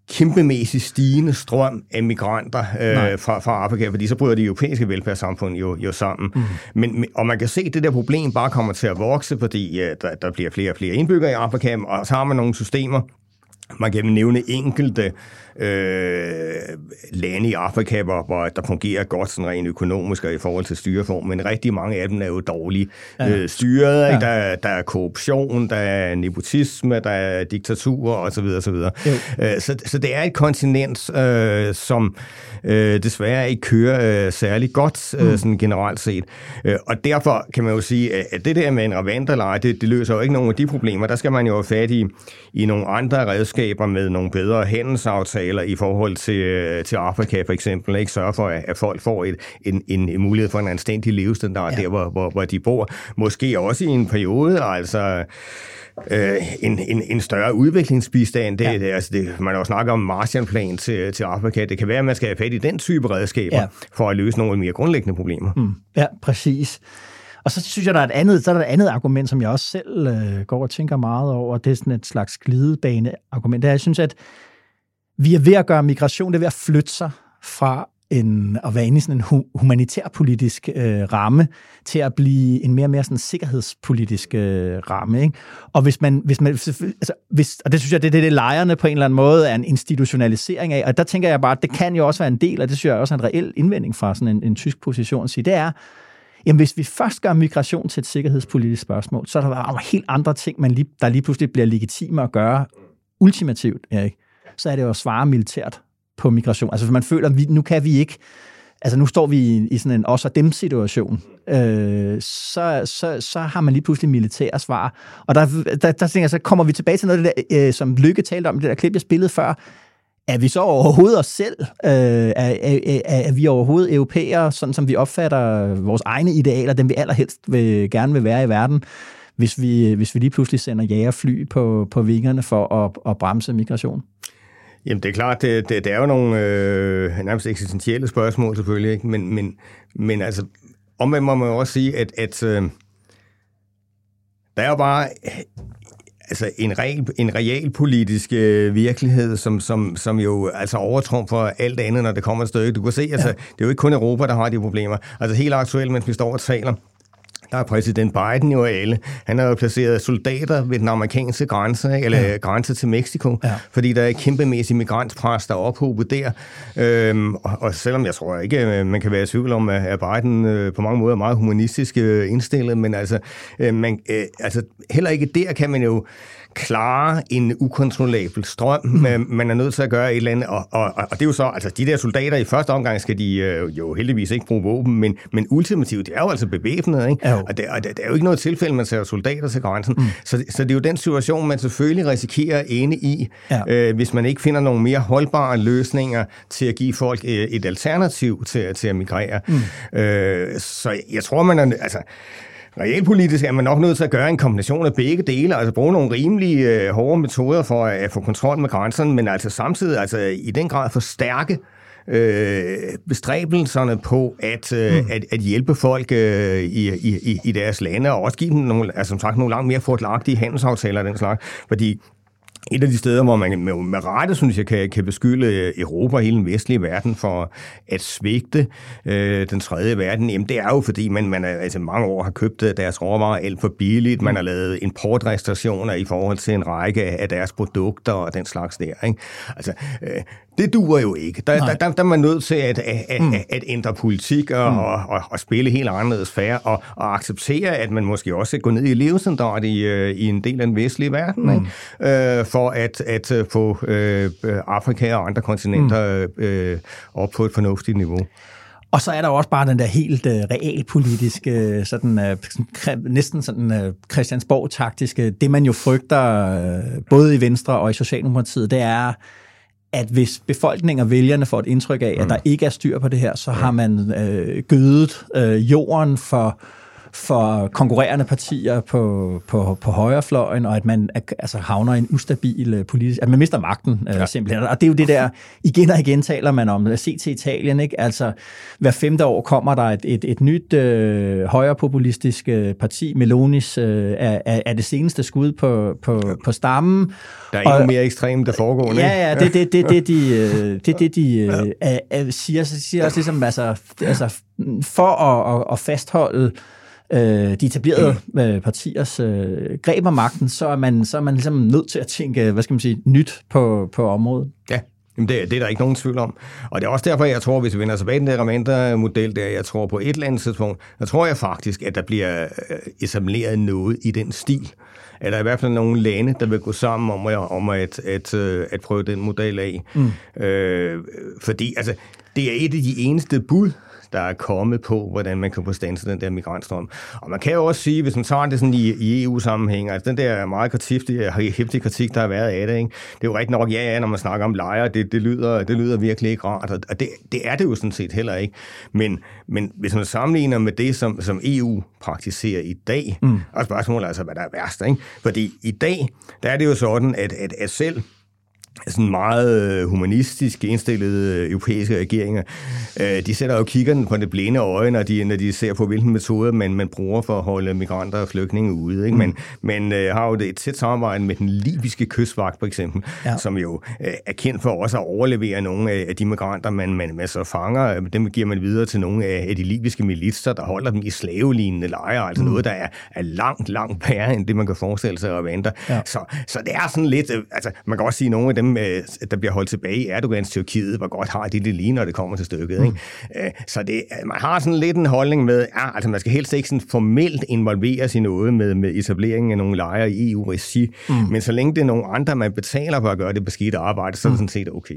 kæmpemæssig stigende strøm af migranter øh, fra, fra Afrika, fordi så bryder de europæiske velfærdssamfund jo, jo sammen. Mm. Men, og man kan se, at det der problem bare kommer til at vokse, fordi øh, der, der bliver flere og flere indbyggere i Afrika, og så har man nogle systemer, man kan nævne enkelte øh, lande i Afrika, hvor, hvor der fungerer godt sådan rent økonomisk og i forhold til styreform, men rigtig mange af dem er jo dårligt ja. øh, styret. Ja. Der, der er korruption, der er nepotisme, der er diktatur osv. osv. Øh, så, så det er et kontinent, øh, som øh, desværre ikke kører øh, særlig godt, øh, mm. sådan generelt set. Øh, og derfor kan man jo sige, at det der med en ravanderleje, det, det løser jo ikke nogen af de problemer. Der skal man jo have fat i, i nogle andre redskaber med nogle bedre handelsaftaler i forhold til, øh, til Afrika for eksempel. Ikke sørge for, at folk får et, en, en mulighed for en anstændig levestandard ja. der, hvor, hvor, hvor de bor. Måske også i en periode, altså øh, en, en, en større udviklingsbistand. Det, ja. det, altså det, man har jo snakket om Martianplan til, til Afrika. Det kan være, at man skal have fat i den type redskaber ja. for at løse nogle mere grundlæggende problemer. Mm. Ja, præcis. Og så synes jeg, der er et andet, så er der et andet argument, som jeg også selv øh, går og tænker meget over. Det er sådan et slags glidebane-argument. Det er, jeg synes, at vi er ved at gøre migration, det er ved at flytte sig fra en, at være inde i sådan en humanitærpolitisk øh, ramme til at blive en mere og mere sådan sikkerhedspolitisk øh, ramme. Ikke? Og hvis man, hvis man altså, hvis, og det synes jeg, det er det, det lejerne på en eller anden måde er en institutionalisering af, og der tænker jeg bare, at det kan jo også være en del, og det synes jeg også er en reel indvending fra sådan en, en tysk position at sige, det er, Jamen, hvis vi først gør migration til et sikkerhedspolitisk spørgsmål, så er der bare helt andre ting, man lige, der lige pludselig bliver legitime at gøre ultimativt, Erik. Så er det jo at svare militært på migration. Altså, hvis man føler, at vi, nu kan vi ikke, altså nu står vi i, i sådan en os og dem situation, øh, så, så, så har man lige pludselig militære svar. Og der, der, der, tænker jeg, så kommer vi tilbage til noget af det der, øh, som Lykke talte om, i det der klip, jeg spillede før, er vi så overhovedet os selv? Øh, er, er, er, er vi overhovedet europæere, sådan som vi opfatter vores egne idealer, dem vi allerhelst vil, gerne vil være i verden, hvis vi, hvis vi lige pludselig sender jægerfly på, på vingerne for at, at bremse migration? Jamen det er klart, det, det, det er jo nogle øh, nærmest eksistentielle spørgsmål selvfølgelig, ikke? Men, men, men altså, omvendt må man jo også sige, at, at øh, der er jo bare altså en, real, en realpolitisk øh, virkelighed, som, som, som jo altså overtrumfer alt andet, når det kommer et stykke. Du kan se, altså, ja. det er jo ikke kun Europa, der har de problemer. Altså helt aktuelt, mens vi står og taler, der er præsident Biden jo alle. Han har jo placeret soldater ved den amerikanske grænse, eller ja. grænse til Mexico, ja. fordi der er et kæmpemæssigt migrantpres, der er ophobet der. Øhm, og, og selvom jeg tror ikke, øh, man kan være i tvivl om, at Biden øh, på mange måder er meget humanistisk øh, indstillet, men altså, øh, man, øh, altså heller ikke der kan man jo klare en ukontrollabel strøm. Mm. Man er nødt til at gøre et eller andet, og, og, og det er jo så, altså de der soldater i første omgang skal de øh, jo heldigvis ikke bruge våben, men, men ultimativt, det er jo altså bevæbnet, ikke? Jo. Og, det, og det, det er jo ikke noget tilfælde, man sætter soldater til grænsen. Mm. Så, så det er jo den situation, man selvfølgelig risikerer inde i, ja. øh, hvis man ikke finder nogle mere holdbare løsninger til at give folk øh, et alternativ til, til at migrere. Mm. Øh, så jeg tror, man er, altså, Realpolitisk er man nok nødt til at gøre en kombination af begge dele, altså bruge nogle rimelige øh, hårde metoder for at, at få kontrol med grænserne, men altså samtidig altså i den grad forstærke øh, bestræbelserne på at, øh, mm. at, at hjælpe folk øh, i, i, i deres lande, og også give dem nogle, altså, som sagt, nogle langt mere fortlagtige handelsaftaler af den slags, fordi et af de steder, hvor man med, med rette, synes jeg, kan, kan beskylde Europa og hele den vestlige verden for at svigte øh, den tredje verden, jamen det er jo fordi, man, man altså mange år har købt øh, deres råvarer alt for billigt, man har lavet importrestriktioner i forhold til en række af deres produkter og den slags der. Ikke? Altså, øh, det duer jo ikke. Der, der, der, der er man nødt til at, at, mm. at, at ændre politik og, mm. og, og, og spille helt anderledes færre og, og acceptere, at man måske også går ned i levestandard i, øh, i en del af den vestlige verden, mm. ikke? Øh, for at, at øh, få øh, Afrika og andre kontinenter mm. øh, op på et fornuftigt niveau. Og så er der også bare den der helt uh, realpolitiske, sådan, uh, næsten sådan uh, Christiansborg-taktiske, det man jo frygter uh, både i Venstre og i Socialdemokratiet, det er, at hvis befolkningen og vælgerne får et indtryk af, at der mm. ikke er styr på det her, så har man øh, gødet øh, jorden for for konkurrerende partier på, på, på højrefløjen, og at man altså, havner i en ustabil øh, politisk... At man mister magten, øh, ja. simpelthen. Og det er jo det der, igen og igen taler man om, se til Italien, ikke? Altså, hver femte år kommer der et, et, et nyt øh, højrepopulistisk øh, parti, Melonis, øh, er, er det seneste skud på, på, på stammen. Der er endnu mere ekstremt, der foregår, ikke? Ja, ja, det det, det, det, de, øh, det, det, de øh, er, er, siger. Siger også ligesom, altså, altså for at, at fastholde øh, de etablerede øh, partiers øh, greb om magten, så er man, så er man ligesom nødt til at tænke, hvad skal man sige, nyt på, på området. Ja, Jamen det, det er der ikke nogen tvivl om. Og det er også derfor, jeg tror, hvis vi vender tilbage den der Ramenta-model, der jeg tror på et eller andet tidspunkt, der tror jeg faktisk, at der bliver øh, etableret noget i den stil. At der er i hvert fald nogle lande, der vil gå sammen om, at, om at, at, øh, at prøve den model af. Mm. Øh, fordi altså, det er et af de eneste bud, der er kommet på, hvordan man kan få standset den der migrantstrøm. Og man kan jo også sige, hvis man tager det sådan i, i EU-sammenhæng, altså den der meget kritik, hæftige kritik, der har været af det, ikke? det er jo rigtigt nok, ja, ja, når man snakker om lejre, det, det, lyder, det lyder virkelig ikke rart, og det, det er det jo sådan set heller ikke. Men, men hvis man sammenligner med det, som, som EU praktiserer i dag, mm. og spørgsmålet er altså, hvad der er værst, ikke? fordi i dag, der er det jo sådan, at, at, at selv sådan meget øh, humanistisk indstillede øh, europæiske regeringer, øh, de sætter jo kiggerne på det blinde øje, når de, når de ser på, hvilken metode man, man bruger for at holde migranter og flygtninge ude. Ikke? Men man øh, har jo et tæt samarbejde med den libyske kystvagt, for eksempel, ja. som jo øh, er kendt for også at overlevere nogle af de migranter, man, man, man så fanger. Dem giver man videre til nogle af de libyske militser, der holder dem i slavelignende lejre, altså mm. noget, der er, er langt, langt værre end det, man kan forestille sig at vente. Ja. Så, så det er sådan lidt, øh, altså man kan også sige, at nogle af dem, øh, der bliver holdt tilbage i Erdogans Tyrkiet, hvor godt har de det lige, når det kommer til stykket. Mm. Ikke? Øh, så det, man har sådan lidt en holdning med, ja, altså man skal helst ikke sådan formelt involveres i noget med, med etableringen af nogle lejre i EU-regi, mm. men så længe det er nogle andre, man betaler for at gøre det beskidte arbejde, så er det sådan set okay.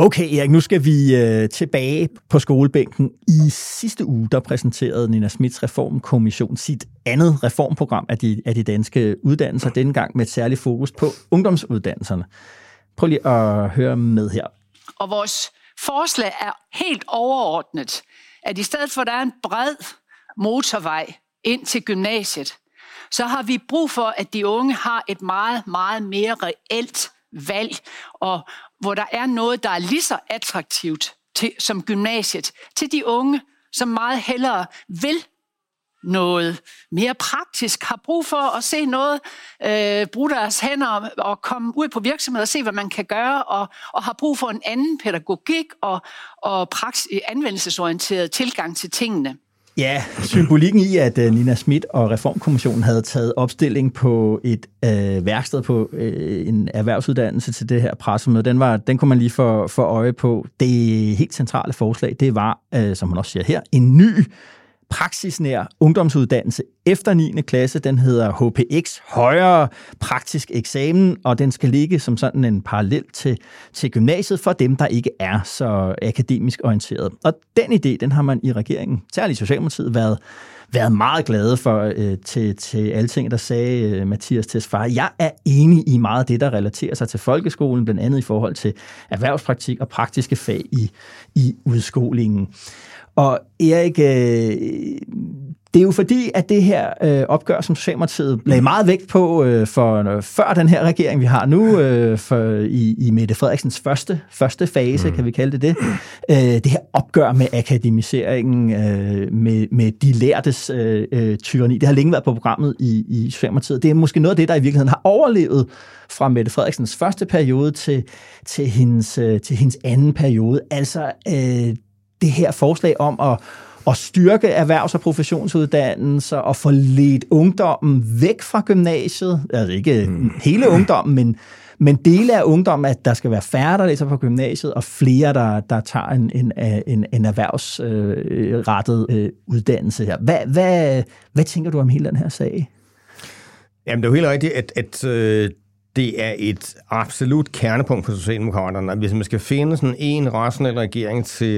Okay, Erik, nu skal vi øh, tilbage på skolebænken. I sidste uge, der præsenterede Nina Smits Reformkommission sit andet reformprogram af de, af de danske uddannelser, denne gang med et særligt fokus på ungdomsuddannelserne. Prøv lige at høre med her. Og vores forslag er helt overordnet, at i stedet for, at der er en bred motorvej ind til gymnasiet, så har vi brug for, at de unge har et meget, meget mere reelt valg, og hvor der er noget, der er lige så attraktivt til, som gymnasiet, til de unge, som meget hellere vil noget mere praktisk, har brug for at se noget, øh, bruge deres hænder og komme ud på virksomheder og se, hvad man kan gøre, og, og har brug for en anden pædagogik og, og praksis, anvendelsesorienteret tilgang til tingene. Ja, symbolikken i, at øh, Nina Schmidt og Reformkommissionen havde taget opstilling på et øh, værksted på øh, en erhvervsuddannelse til det her pressemøde, den, var, den kunne man lige få, få øje på. Det helt centrale forslag, det var, øh, som man også siger her, en ny praksisnær ungdomsuddannelse efter 9. klasse. Den hedder HPX, højere praktisk eksamen, og den skal ligge som sådan en parallel til, til gymnasiet for dem, der ikke er så akademisk orienteret. Og den idé, den har man i regeringen, særligt Socialdemokratiet, været været meget glade for øh, til, til alting, der sagde øh, Mathias far. Jeg er enig i meget af det, der relaterer sig til folkeskolen, blandt andet i forhold til erhvervspraktik og praktiske fag i, i udskolingen. Og Erik, øh, det er jo fordi, at det her øh, opgør, som Socialdemokratiet lagde meget vægt på øh, for øh, før den her regering, vi har nu, øh, for, i, i Mette Frederiksens første, første fase, mm. kan vi kalde det det, øh, det her opgør med akademiseringen, øh, med, med de lærtes øh, øh, tyranni, det har længe været på programmet i, i Socialdemokratiet. Det er måske noget af det, der i virkeligheden har overlevet fra Mette Frederiksens første periode til, til, hendes, øh, til hendes anden periode. Altså øh, det her forslag om at, at styrke erhvervs- og professionsuddannelser og få ledt ungdommen væk fra gymnasiet. Altså ikke mm. hele ungdommen, men, men dele af ungdommen, at der skal være færre, der læser på gymnasiet, og flere, der, der tager en, en, en, en erhvervsrettet øh, uddannelse her. Hvad, hvad, hvad tænker du om hele den her sag? Jamen, det er jo helt rigtigt, at, at øh, det er et absolut kernepunkt for Socialdemokraterne, hvis man skal finde sådan en rationel regering til,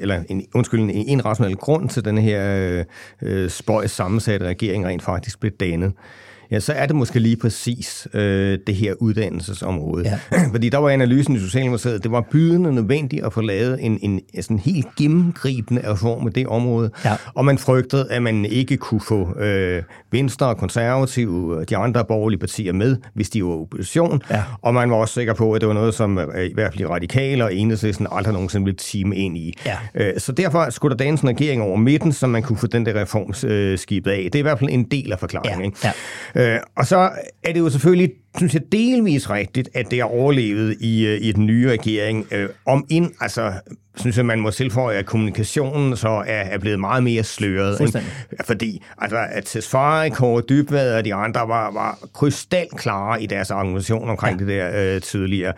eller en, undskyld, en, en rationel grund til den her øh, øh, spøjs sammensatte regering rent faktisk blev dannet, ja, så er det måske lige præcis øh, det her uddannelsesområde. Ja. Fordi der var analysen i Socialdemokratiet, det var bydende nødvendigt at få lavet en, en sådan helt gennemgribende reform af det område, ja. og man frygtede, at man ikke kunne få øh, Venstre og Konservative og de andre borgerlige partier med, hvis de var opposition, ja. og man var også sikker på, at det var noget, som øh, i hvert fald radikale og enhedslisten aldrig nogensinde ville time ind i. Ja. Øh, så derfor skulle der dannes en regering over midten, så man kunne få den der reform øh, skibet af. Det er i hvert fald en del af forklaringen. Ja. Ikke? Ja. Øh, og så er det jo selvfølgelig, synes jeg, delvis rigtigt, at det er overlevet i, øh, i den nye regering. Øh, om ind, altså synes jeg, man må tilføje, at kommunikationen så er, er blevet meget mere sløret. Ikke? Fordi altså, at Tesfaye, Kåre Dybvad og de andre var, var krystalklare i deres argumentation omkring ja. det der øh, tidligere.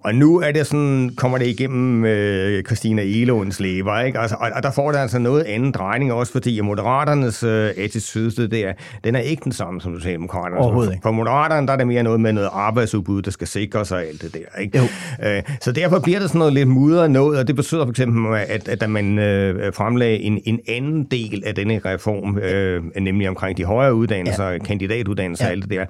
Og nu er det sådan, kommer det igennem øh, Christina Elunds lever, ikke? Altså, og, og, der får det altså noget anden drejning også, fordi Moderaternes øh, attitude, det er, den er ikke den samme som Socialdemokraterne. For Moderaterne, der er det mere noget med noget arbejdsudbud, der skal sikre sig alt det der. Ikke? Jo. Øh, så derfor bliver det sådan noget lidt mudret noget, og det betyder for eksempel, at, at da man øh, fremlagde en, en anden del af denne reform, øh, nemlig omkring de højere uddannelser, ja. kandidatuddannelser ja. og alt det der,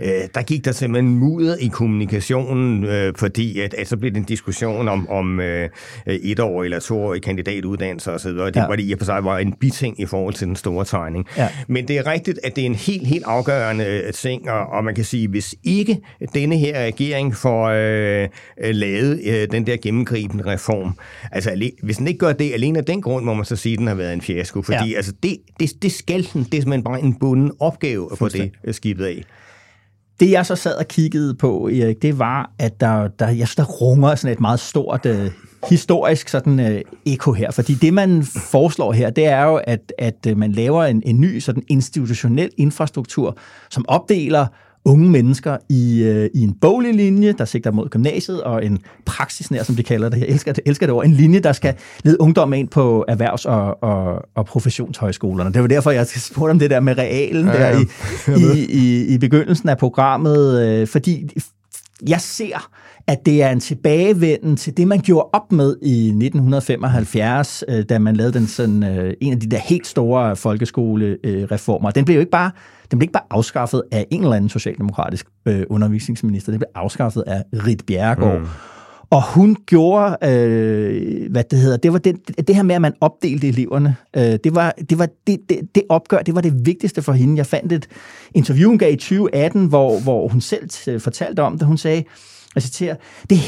øh, der gik der simpelthen mudder i kommunikationen, øh, fordi at, at så blev det en diskussion om, om øh, et år eller to år i kandidatuddannelser osv., og det ja. var det i og for sig var en biting i forhold til den store tegning. Ja. Men det er rigtigt, at det er en helt, helt afgørende øh, ting, og, og man kan sige, hvis ikke denne her regering får øh, lavet øh, den der gennemgribende reform, altså hvis den ikke gør det alene af den grund, må man så sige, at den har været en fiasko, fordi ja. altså, det, det, det skal den, det er simpelthen bare en bunden opgave at få det øh, skibet af. Det jeg så sad og kiggede på, Erik, det var, at der, der, jeg synes, der runger sådan et meget stort uh, historisk sådan uh, eko her. Fordi det, man foreslår her, det er jo, at, at man laver en, en ny sådan institutionel infrastruktur, som opdeler unge mennesker i, øh, i en boglig linje, der sigter mod gymnasiet, og en praksisnær, som de kalder det. Jeg elsker det, elsker det ord. En linje, der skal lede ungdom ind på erhvervs- og, og, og professionshøjskolerne. Det var derfor, jeg spurgte om det der med realen ja, ja. der i, i, i, i begyndelsen af programmet, øh, fordi jeg ser at det er en tilbagevenden til det, man gjorde op med i 1975, øh, da man lavede den sådan, øh, en af de der helt store folkeskolereformer. Den blev jo ikke bare, den blev ikke bare afskaffet af en eller anden socialdemokratisk øh, undervisningsminister, den blev afskaffet af Rit Bjerregaard. Mm. Og hun gjorde, øh, hvad det hedder, det var det, det her med, at man opdelte eleverne. Øh, det var, det, var det, det, det opgør, det var det vigtigste for hende. Jeg fandt et interview, hun gav i 2018, hvor, hvor hun selv fortalte om det. Hun sagde, jeg citerer, det,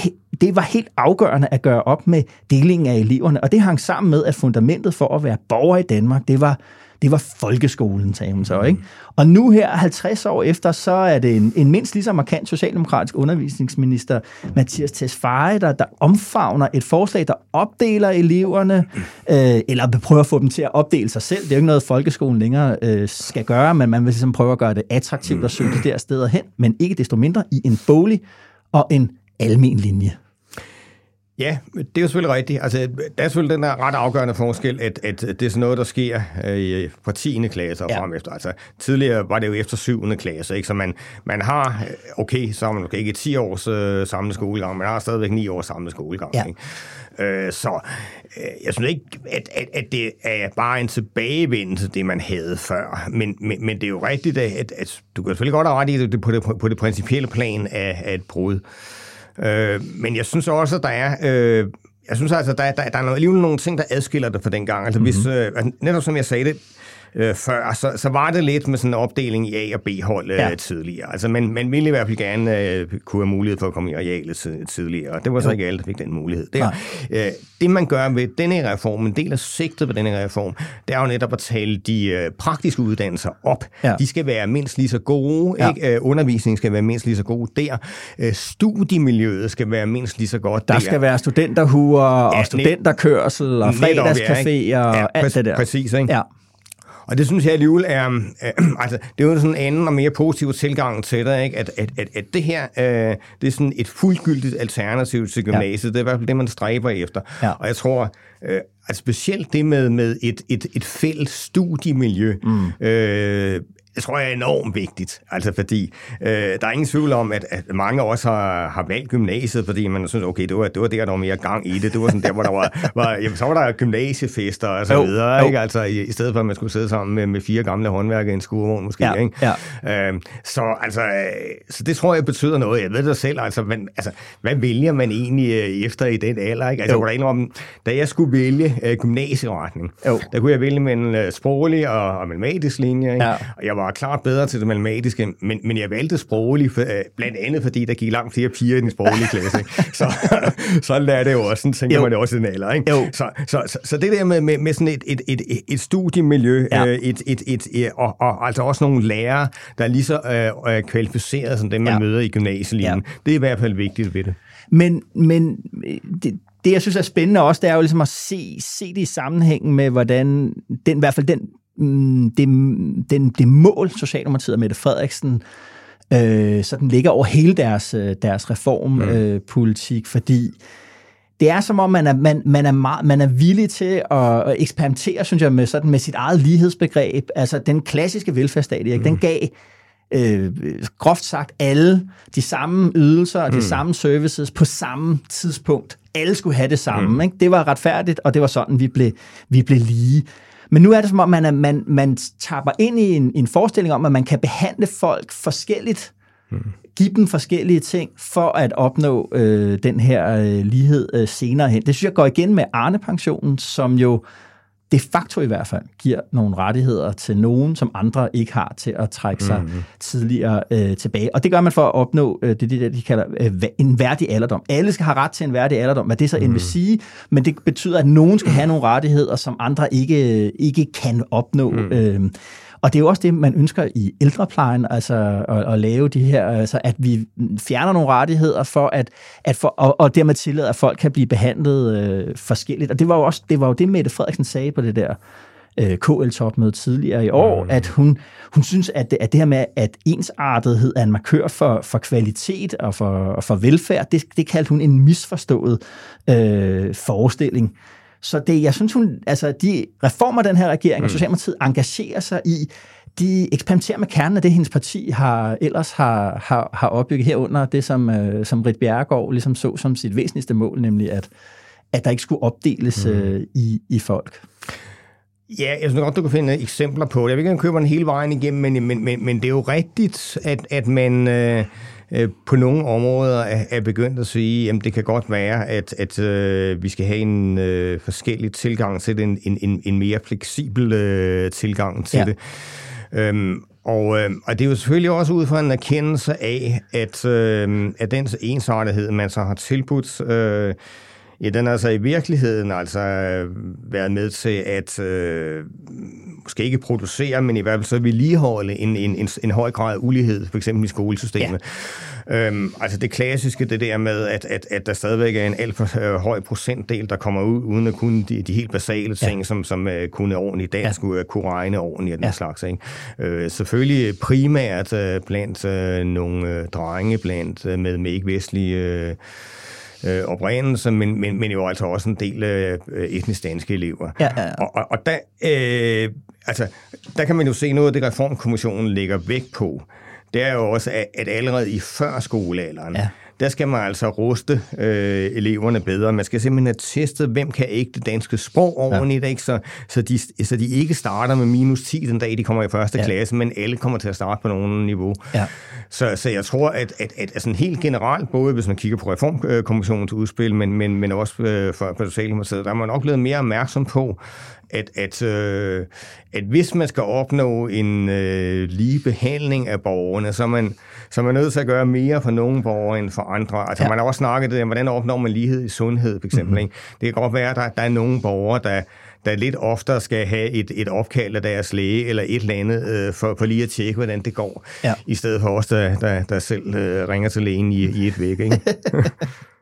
det var helt afgørende at gøre op med delingen af eleverne, og det hang sammen med, at fundamentet for at være borger i Danmark, det var det var folkeskolen, sagde hun så. Ikke? Og nu her, 50 år efter, så er det en, en mindst lige så markant socialdemokratisk undervisningsminister, Mathias Tesfaye, der, der omfavner et forslag, der opdeler eleverne, øh, eller prøver at få dem til at opdele sig selv. Det er jo ikke noget, folkeskolen længere øh, skal gøre, men man vil ligesom prøve at gøre det attraktivt at søge de der steder hen, men ikke desto mindre i en bolig og en almen linje. Ja, det er jo selvfølgelig rigtigt. Altså, der er selvfølgelig den der ret afgørende forskel, at, at det er sådan noget, der sker øh, fra 10. klasse og ja. frem efter. Altså, tidligere var det jo efter 7. klasse, ikke? så man, man har, okay, så har man okay, ikke 10 års øh, samlet skolegang, man har stadigvæk 9 års samlet skolegang. Ja. Ikke? Øh, så øh, jeg synes ikke, at, at, at det er bare en tilbagevendelse, det man havde før. Men, men, men det er jo rigtigt, at, at du kan selvfølgelig godt have ret i det på det, på det principielle plan af, af et brud. Øh, men jeg synes også, at der er... Øh, jeg synes altså, der, der, der er alligevel nogle ting, der adskiller det fra den gang. Altså, mm-hmm. hvis, øh, altså, netop som jeg sagde det, øh, før, så, så var det lidt med sådan en opdeling i A- og B-hold øh, ja. tidligere. Altså, man, man ville i hvert fald gerne øh, kunne have mulighed for at komme i arealet tidligere, det var så jo. ikke alle, der fik den mulighed. Der. Øh, det, man gør ved denne reform, en del af sigtet ved denne reform, det er jo netop at tale de øh, praktiske uddannelser op. Ja. De skal være mindst lige så gode, ja. ikke? Øh, undervisningen skal være mindst lige så god der. Øh, studiemiljøet skal være mindst lige så godt der. Der skal være studenterhuer ja, og studenterkørsel og fredagscaféer og ja, alt det der. Præcis, ikke? Ja. Og det synes jeg alligevel er, øh, altså, det er jo sådan en anden og mere positiv tilgang til det, ikke? At, at, at, at det her, øh, det er sådan et fuldgyldigt alternativ til gymnasiet. Ja. Det er i hvert fald det, man stræber efter. Ja. Og jeg tror, øh, at specielt det med, med et, et, et fælles studiemiljø, mm. øh, det tror jeg er enormt vigtigt, altså fordi øh, der er ingen tvivl om, at, at mange også har, har valgt gymnasiet, fordi man synes, okay, det var, det var der, der var mere gang i det. Det var sådan der, hvor der var, var jamen, så var der gymnasiefester og så jo, videre, jo. ikke? Altså i, i stedet for, at man skulle sidde sammen med, med fire gamle håndværkere i en skurvogn måske, ja, ikke? Ja. Øh, så altså, så det tror jeg betyder noget. Jeg ved det selv, altså, men, altså hvad vælger man egentlig øh, efter i den alder, ikke? Altså, jeg om, da jeg skulle vælge øh, gymnasieretning, jo. der kunne jeg vælge mellem øh, sproglig og, og matematisk linje, ikke? Ja. Og jeg var var klart bedre til det matematiske, men, men jeg valgte sproglig, øh, blandt andet fordi der gik langt flere piger i den sproglige klasse. så sådan er det jo også, sådan tænker jo. man det også i den alder. Ikke? Jo. Så, så, så, så det der med, med, med sådan et, et, et, et studiemiljø, ja. øh, et, et, et, et, og, og altså også nogle lærere, der er lige så øh, kvalificeret som dem, man ja. møder i gymnasielinjen, ja. det er i hvert fald vigtigt ved det. Men, men det, det, jeg synes er spændende også, det er jo ligesom at se, se det i sammenhængen med, hvordan den, i hvert fald den det, den, det mål, Socialdemokratiet og Mette Frederiksen øh, sådan ligger over hele deres, øh, deres reformpolitik, mm. øh, fordi det er som om, man er, man, man er, meget, man er villig til at, eksperimentere, synes jeg, med, sådan, med sit eget lighedsbegreb. Altså, den klassiske velfærdsstat, mm. den gav øh, groft sagt alle de samme ydelser og de mm. samme services på samme tidspunkt. Alle skulle have det samme. Mm. Ikke? Det var retfærdigt, og det var sådan, vi blev, vi blev lige. Men nu er det som om, man, er, man, man tapper ind i en, en forestilling om, at man kan behandle folk forskelligt, mm. give dem forskellige ting, for at opnå øh, den her øh, lighed øh, senere hen. Det synes jeg går igen med Arne-pensionen, som jo de facto i hvert fald giver nogle rettigheder til nogen, som andre ikke har til at trække sig mm-hmm. tidligere øh, tilbage. Og det gør man for at opnå øh, det, det, de kalder øh, en værdig alderdom. Alle skal have ret til en værdig alderdom, hvad det så mm. end vil mhm. sige, men det betyder, at nogen skal have nogle rettigheder, som andre ikke, ikke kan opnå. Mm. Øh, og det er jo også det, man ønsker i ældreplejen, altså at, at lave de her, altså at vi fjerner nogle rettigheder for at, at for, og, og dermed tillade, at folk kan blive behandlet øh, forskelligt. Og det var jo også det, var jo det Mette Frederiksen sagde på det der øh, KL-topmøde tidligere i år, mm. at hun, hun synes, at det, at det her med, at ensartethed er en markør for, for kvalitet og for, og for velfærd, det, det kaldte hun en misforstået øh, forestilling. Så det, jeg synes, hun, altså, de reformer, den her regering mm. og Socialdemokratiet engagerer sig i, de eksperimenterer med kernen af det, hendes parti har, ellers har, har, har opbygget herunder, det som, øh, som Rit Bjerregaard ligesom så som sit væsentligste mål, nemlig at, at der ikke skulle opdeles mm. øh, i, i folk. Ja, jeg synes godt, du kan finde eksempler på det. Jeg vil ikke købe den hele vejen igennem, men, men, men, men det er jo rigtigt, at, at man... Øh, Øh, på nogle områder er, er begyndt at sige, at det kan godt være, at, at øh, vi skal have en øh, forskellig tilgang til det, en, en, en mere fleksibel øh, tilgang til ja. det. Øhm, Og, øh, og det er jo selvfølgelig også ud fra en erkendelse af, at, øh, at den ensartethed, man så har tilbudt, øh, Ja, den har altså i virkeligheden altså været med til at øh, måske ikke producere, men i hvert fald så vedligeholde en, en, en, en høj grad af ulighed, for eksempel i skolesystemet. Ja. Øhm, altså det klassiske, det der med, at, at, at der stadigvæk er en alt for øh, høj procentdel, der kommer ud, uden at kunne de, de helt basale ting, ja. som, som uh, kunne ordentligt dansk, ja. kunne regne ordentligt og den ja. slags. Ikke? Øh, selvfølgelig primært uh, blandt uh, nogle uh, drenge, blandt uh, med, med ikke-vestlige... Uh, øh, oprindelse, men, men, men jo altså også en del øh, etnisk danske elever. Ja, ja, ja. Og, og, og der, øh, altså, der kan man jo se noget af det, Reformkommissionen lægger vægt på. Det er jo også, at, at allerede i førskolealderen, ja der skal man altså ruste øh, eleverne bedre. Man skal simpelthen have testet, hvem kan ikke det danske sprog ordentligt, ja. ikke? Så, så, de, så de ikke starter med minus 10 den dag, de kommer i første ja. klasse, men alle kommer til at starte på nogen niveau. Ja. Så, så jeg tror, at, at, at altså helt generelt, både hvis man kigger på Reformkommissionens udspil, men, men, men også øh, for, på Socialdemokratiet, der er man nok blevet mere opmærksom på, at, at, øh, at hvis man skal opnå en øh, lige behandling af borgerne, så er, man, så er man nødt til at gøre mere for nogle borgere end for andre. Altså ja. man har også snakket om, hvordan opnår man lighed i sundhed, for eksempel. Mm-hmm. Ikke? Det kan godt være, at der, der er nogle borgere, der, der lidt oftere skal have et, et opkald af deres læge eller et eller andet, øh, for, for lige at tjekke, hvordan det går, ja. i stedet for os, der, der, der selv øh, ringer til lægen i, i et væk. Ikke?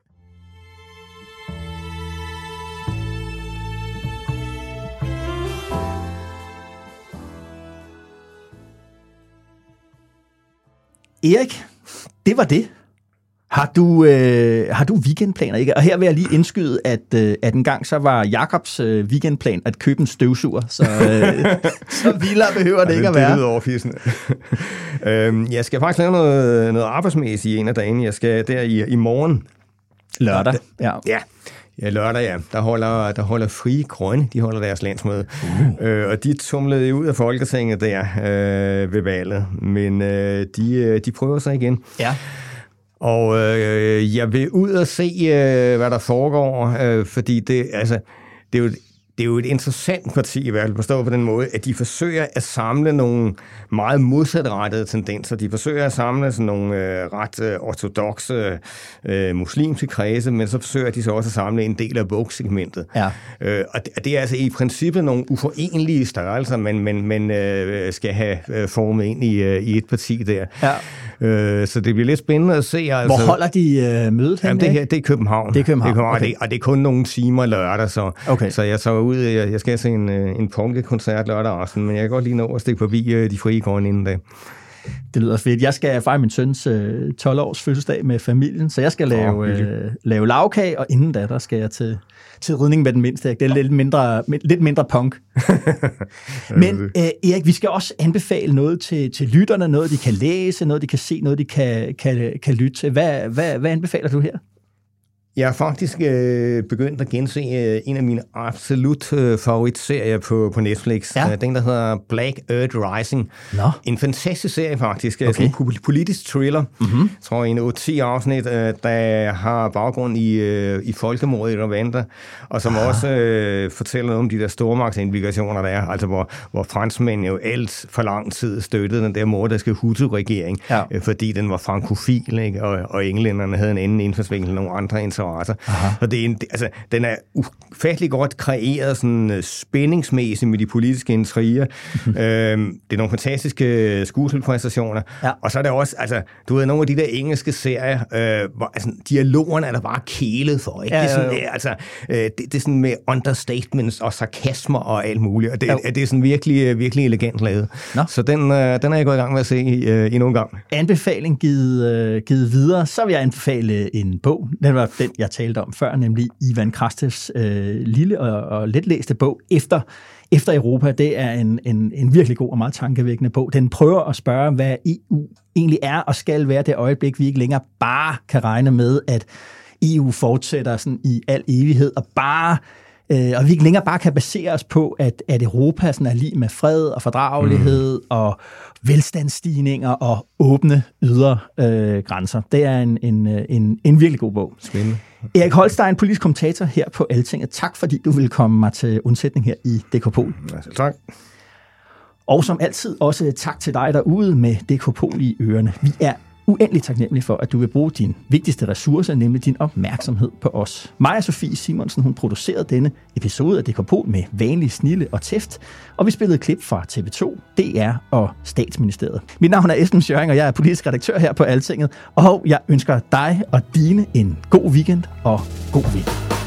Erik, det var det. Har du, øh, har du weekendplaner? Ikke? Og her vil jeg lige indskyde, at, øh, at en gang så var Jakobs øh, weekendplan at købe en støvsuger, så, øh, så vildere behøver det ikke at være. Det lyder overfisende. øhm, jeg skal faktisk lave noget, noget arbejdsmæssigt i en af dagene. Jeg skal der i, i morgen. Lørdag? Ja. ja. Ja, lørdag, ja. Der holder, der holder Fri Grønne, de holder deres landsmøde. Uh. Øh, og de tumlede ud af Folketinget der øh, ved valget. Men øh, de, øh, de prøver sig igen. Ja. Og øh, jeg vil ud og se, øh, hvad der foregår, øh, fordi det, altså, det er jo det er jo et interessant parti i hvert fald, forstået på den måde, at de forsøger at samle nogle meget modsatrettede tendenser. De forsøger at samle sådan nogle øh, ret øh, ortodoxe øh, muslimske kredse, men så forsøger de så også at samle en del af vogue-segmentet. Ja. Øh, og det er altså i princippet nogle uforenlige størrelser, man, man, man øh, skal have øh, formet ind i, øh, i et parti der. Ja. Øh, så det bliver lidt spændende at se. Altså, Hvor holder de øh, mødet hen? Jamen, det, her, det er København. Det er København, det er København okay. og, det, og det er kun nogle timer lørdag, så, okay. så jeg så ud, jeg, jeg skal se en, øh, en punkekoncert lørdag aften, men jeg kan godt lige nå at stikke forbi øh, de frie gårde inden da. Det lyder fedt. Jeg skal fejre min søns øh, 12-års fødselsdag med familien, så jeg skal lave, oh, øh, lave lavkage, og inden da, der skal jeg til, til ridning med den mindste. Det er lidt mindre, lidt mindre punk. Men øh, Erik, vi skal også anbefale noget til, til lytterne, noget de kan læse, noget de kan se, noget de kan, kan, kan lytte til. Hvad, hvad, hvad anbefaler du her? Jeg har faktisk øh, begyndt at gense øh, en af mine absolut øh, favoritserier på, på Netflix. Ja. Øh, den, der hedder Black Earth Rising. Nå. En fantastisk serie faktisk. Øh, okay. Sådan en politisk thriller. Mm-hmm. Jeg tror, en 8-10 afsnit, øh, der har baggrund i, øh, i folkemordet i Rwanda, og som ah. også øh, fortæller noget om de der stormagtsimplikationer, der er. Altså, hvor, hvor franskmænd jo alt for lang tid støttede den der morderske Hutu-regering, ja. øh, fordi den var frankofil, ikke? Og, og englænderne havde en anden indfaldsvinkel end nogle andre interesser. Aha. Og det er en, altså, den er ufattelig godt kreeret sådan uh, spændingsmæssigt med de politiske intriger. øhm, det er nogle fantastiske skuespilpræstationer. Ja. Og så er der også, altså, du ved, nogle af de der engelske serier, øh, hvor altså, dialogerne er der bare kælet for. Ikke? Ja, det, er sådan, ja, altså, øh, det, det er sådan med understatements og sarkasmer og alt muligt. Og det, ja. det er sådan virkelig, øh, virkelig elegant lavet. Nå. Så den, øh, den er jeg gået i gang med at se øh, endnu en gang. Anbefaling givet, øh, givet videre. Så vil jeg anbefale en bog. Den var den, jeg talte om før, nemlig Ivan Krastes øh, lille og, og letlæste bog, Efter, Efter Europa. Det er en, en, en virkelig god og meget tankevækkende bog. Den prøver at spørge, hvad EU egentlig er og skal være det øjeblik, vi ikke længere bare kan regne med, at EU fortsætter sådan i al evighed og bare øh, og vi ikke længere bare kan basere os på, at, at Europa sådan er lige med fred og fordragelighed mm. og velstandsstigninger og åbne ydre øh, grænser. Det er en, en, øh, en, en virkelig god bog. Spændende. Erik Holstein, politisk kommentator her på Altinget. Tak fordi du vil komme mig til undsætning her i DK Pol. Ja, tak. Og som altid også tak til dig derude med DK Pol i ørerne. Vi er uendelig taknemmelig for, at du vil bruge din vigtigste ressource, nemlig din opmærksomhed på os. Maja Sofie Simonsen, hun producerede denne episode af Dekopol med vanlig snille og tæft, og vi spillede klip fra TV2, DR og Statsministeriet. Mit navn er Esben Schøring, og jeg er politisk redaktør her på Altinget, og jeg ønsker dig og dine en god weekend og god weekend.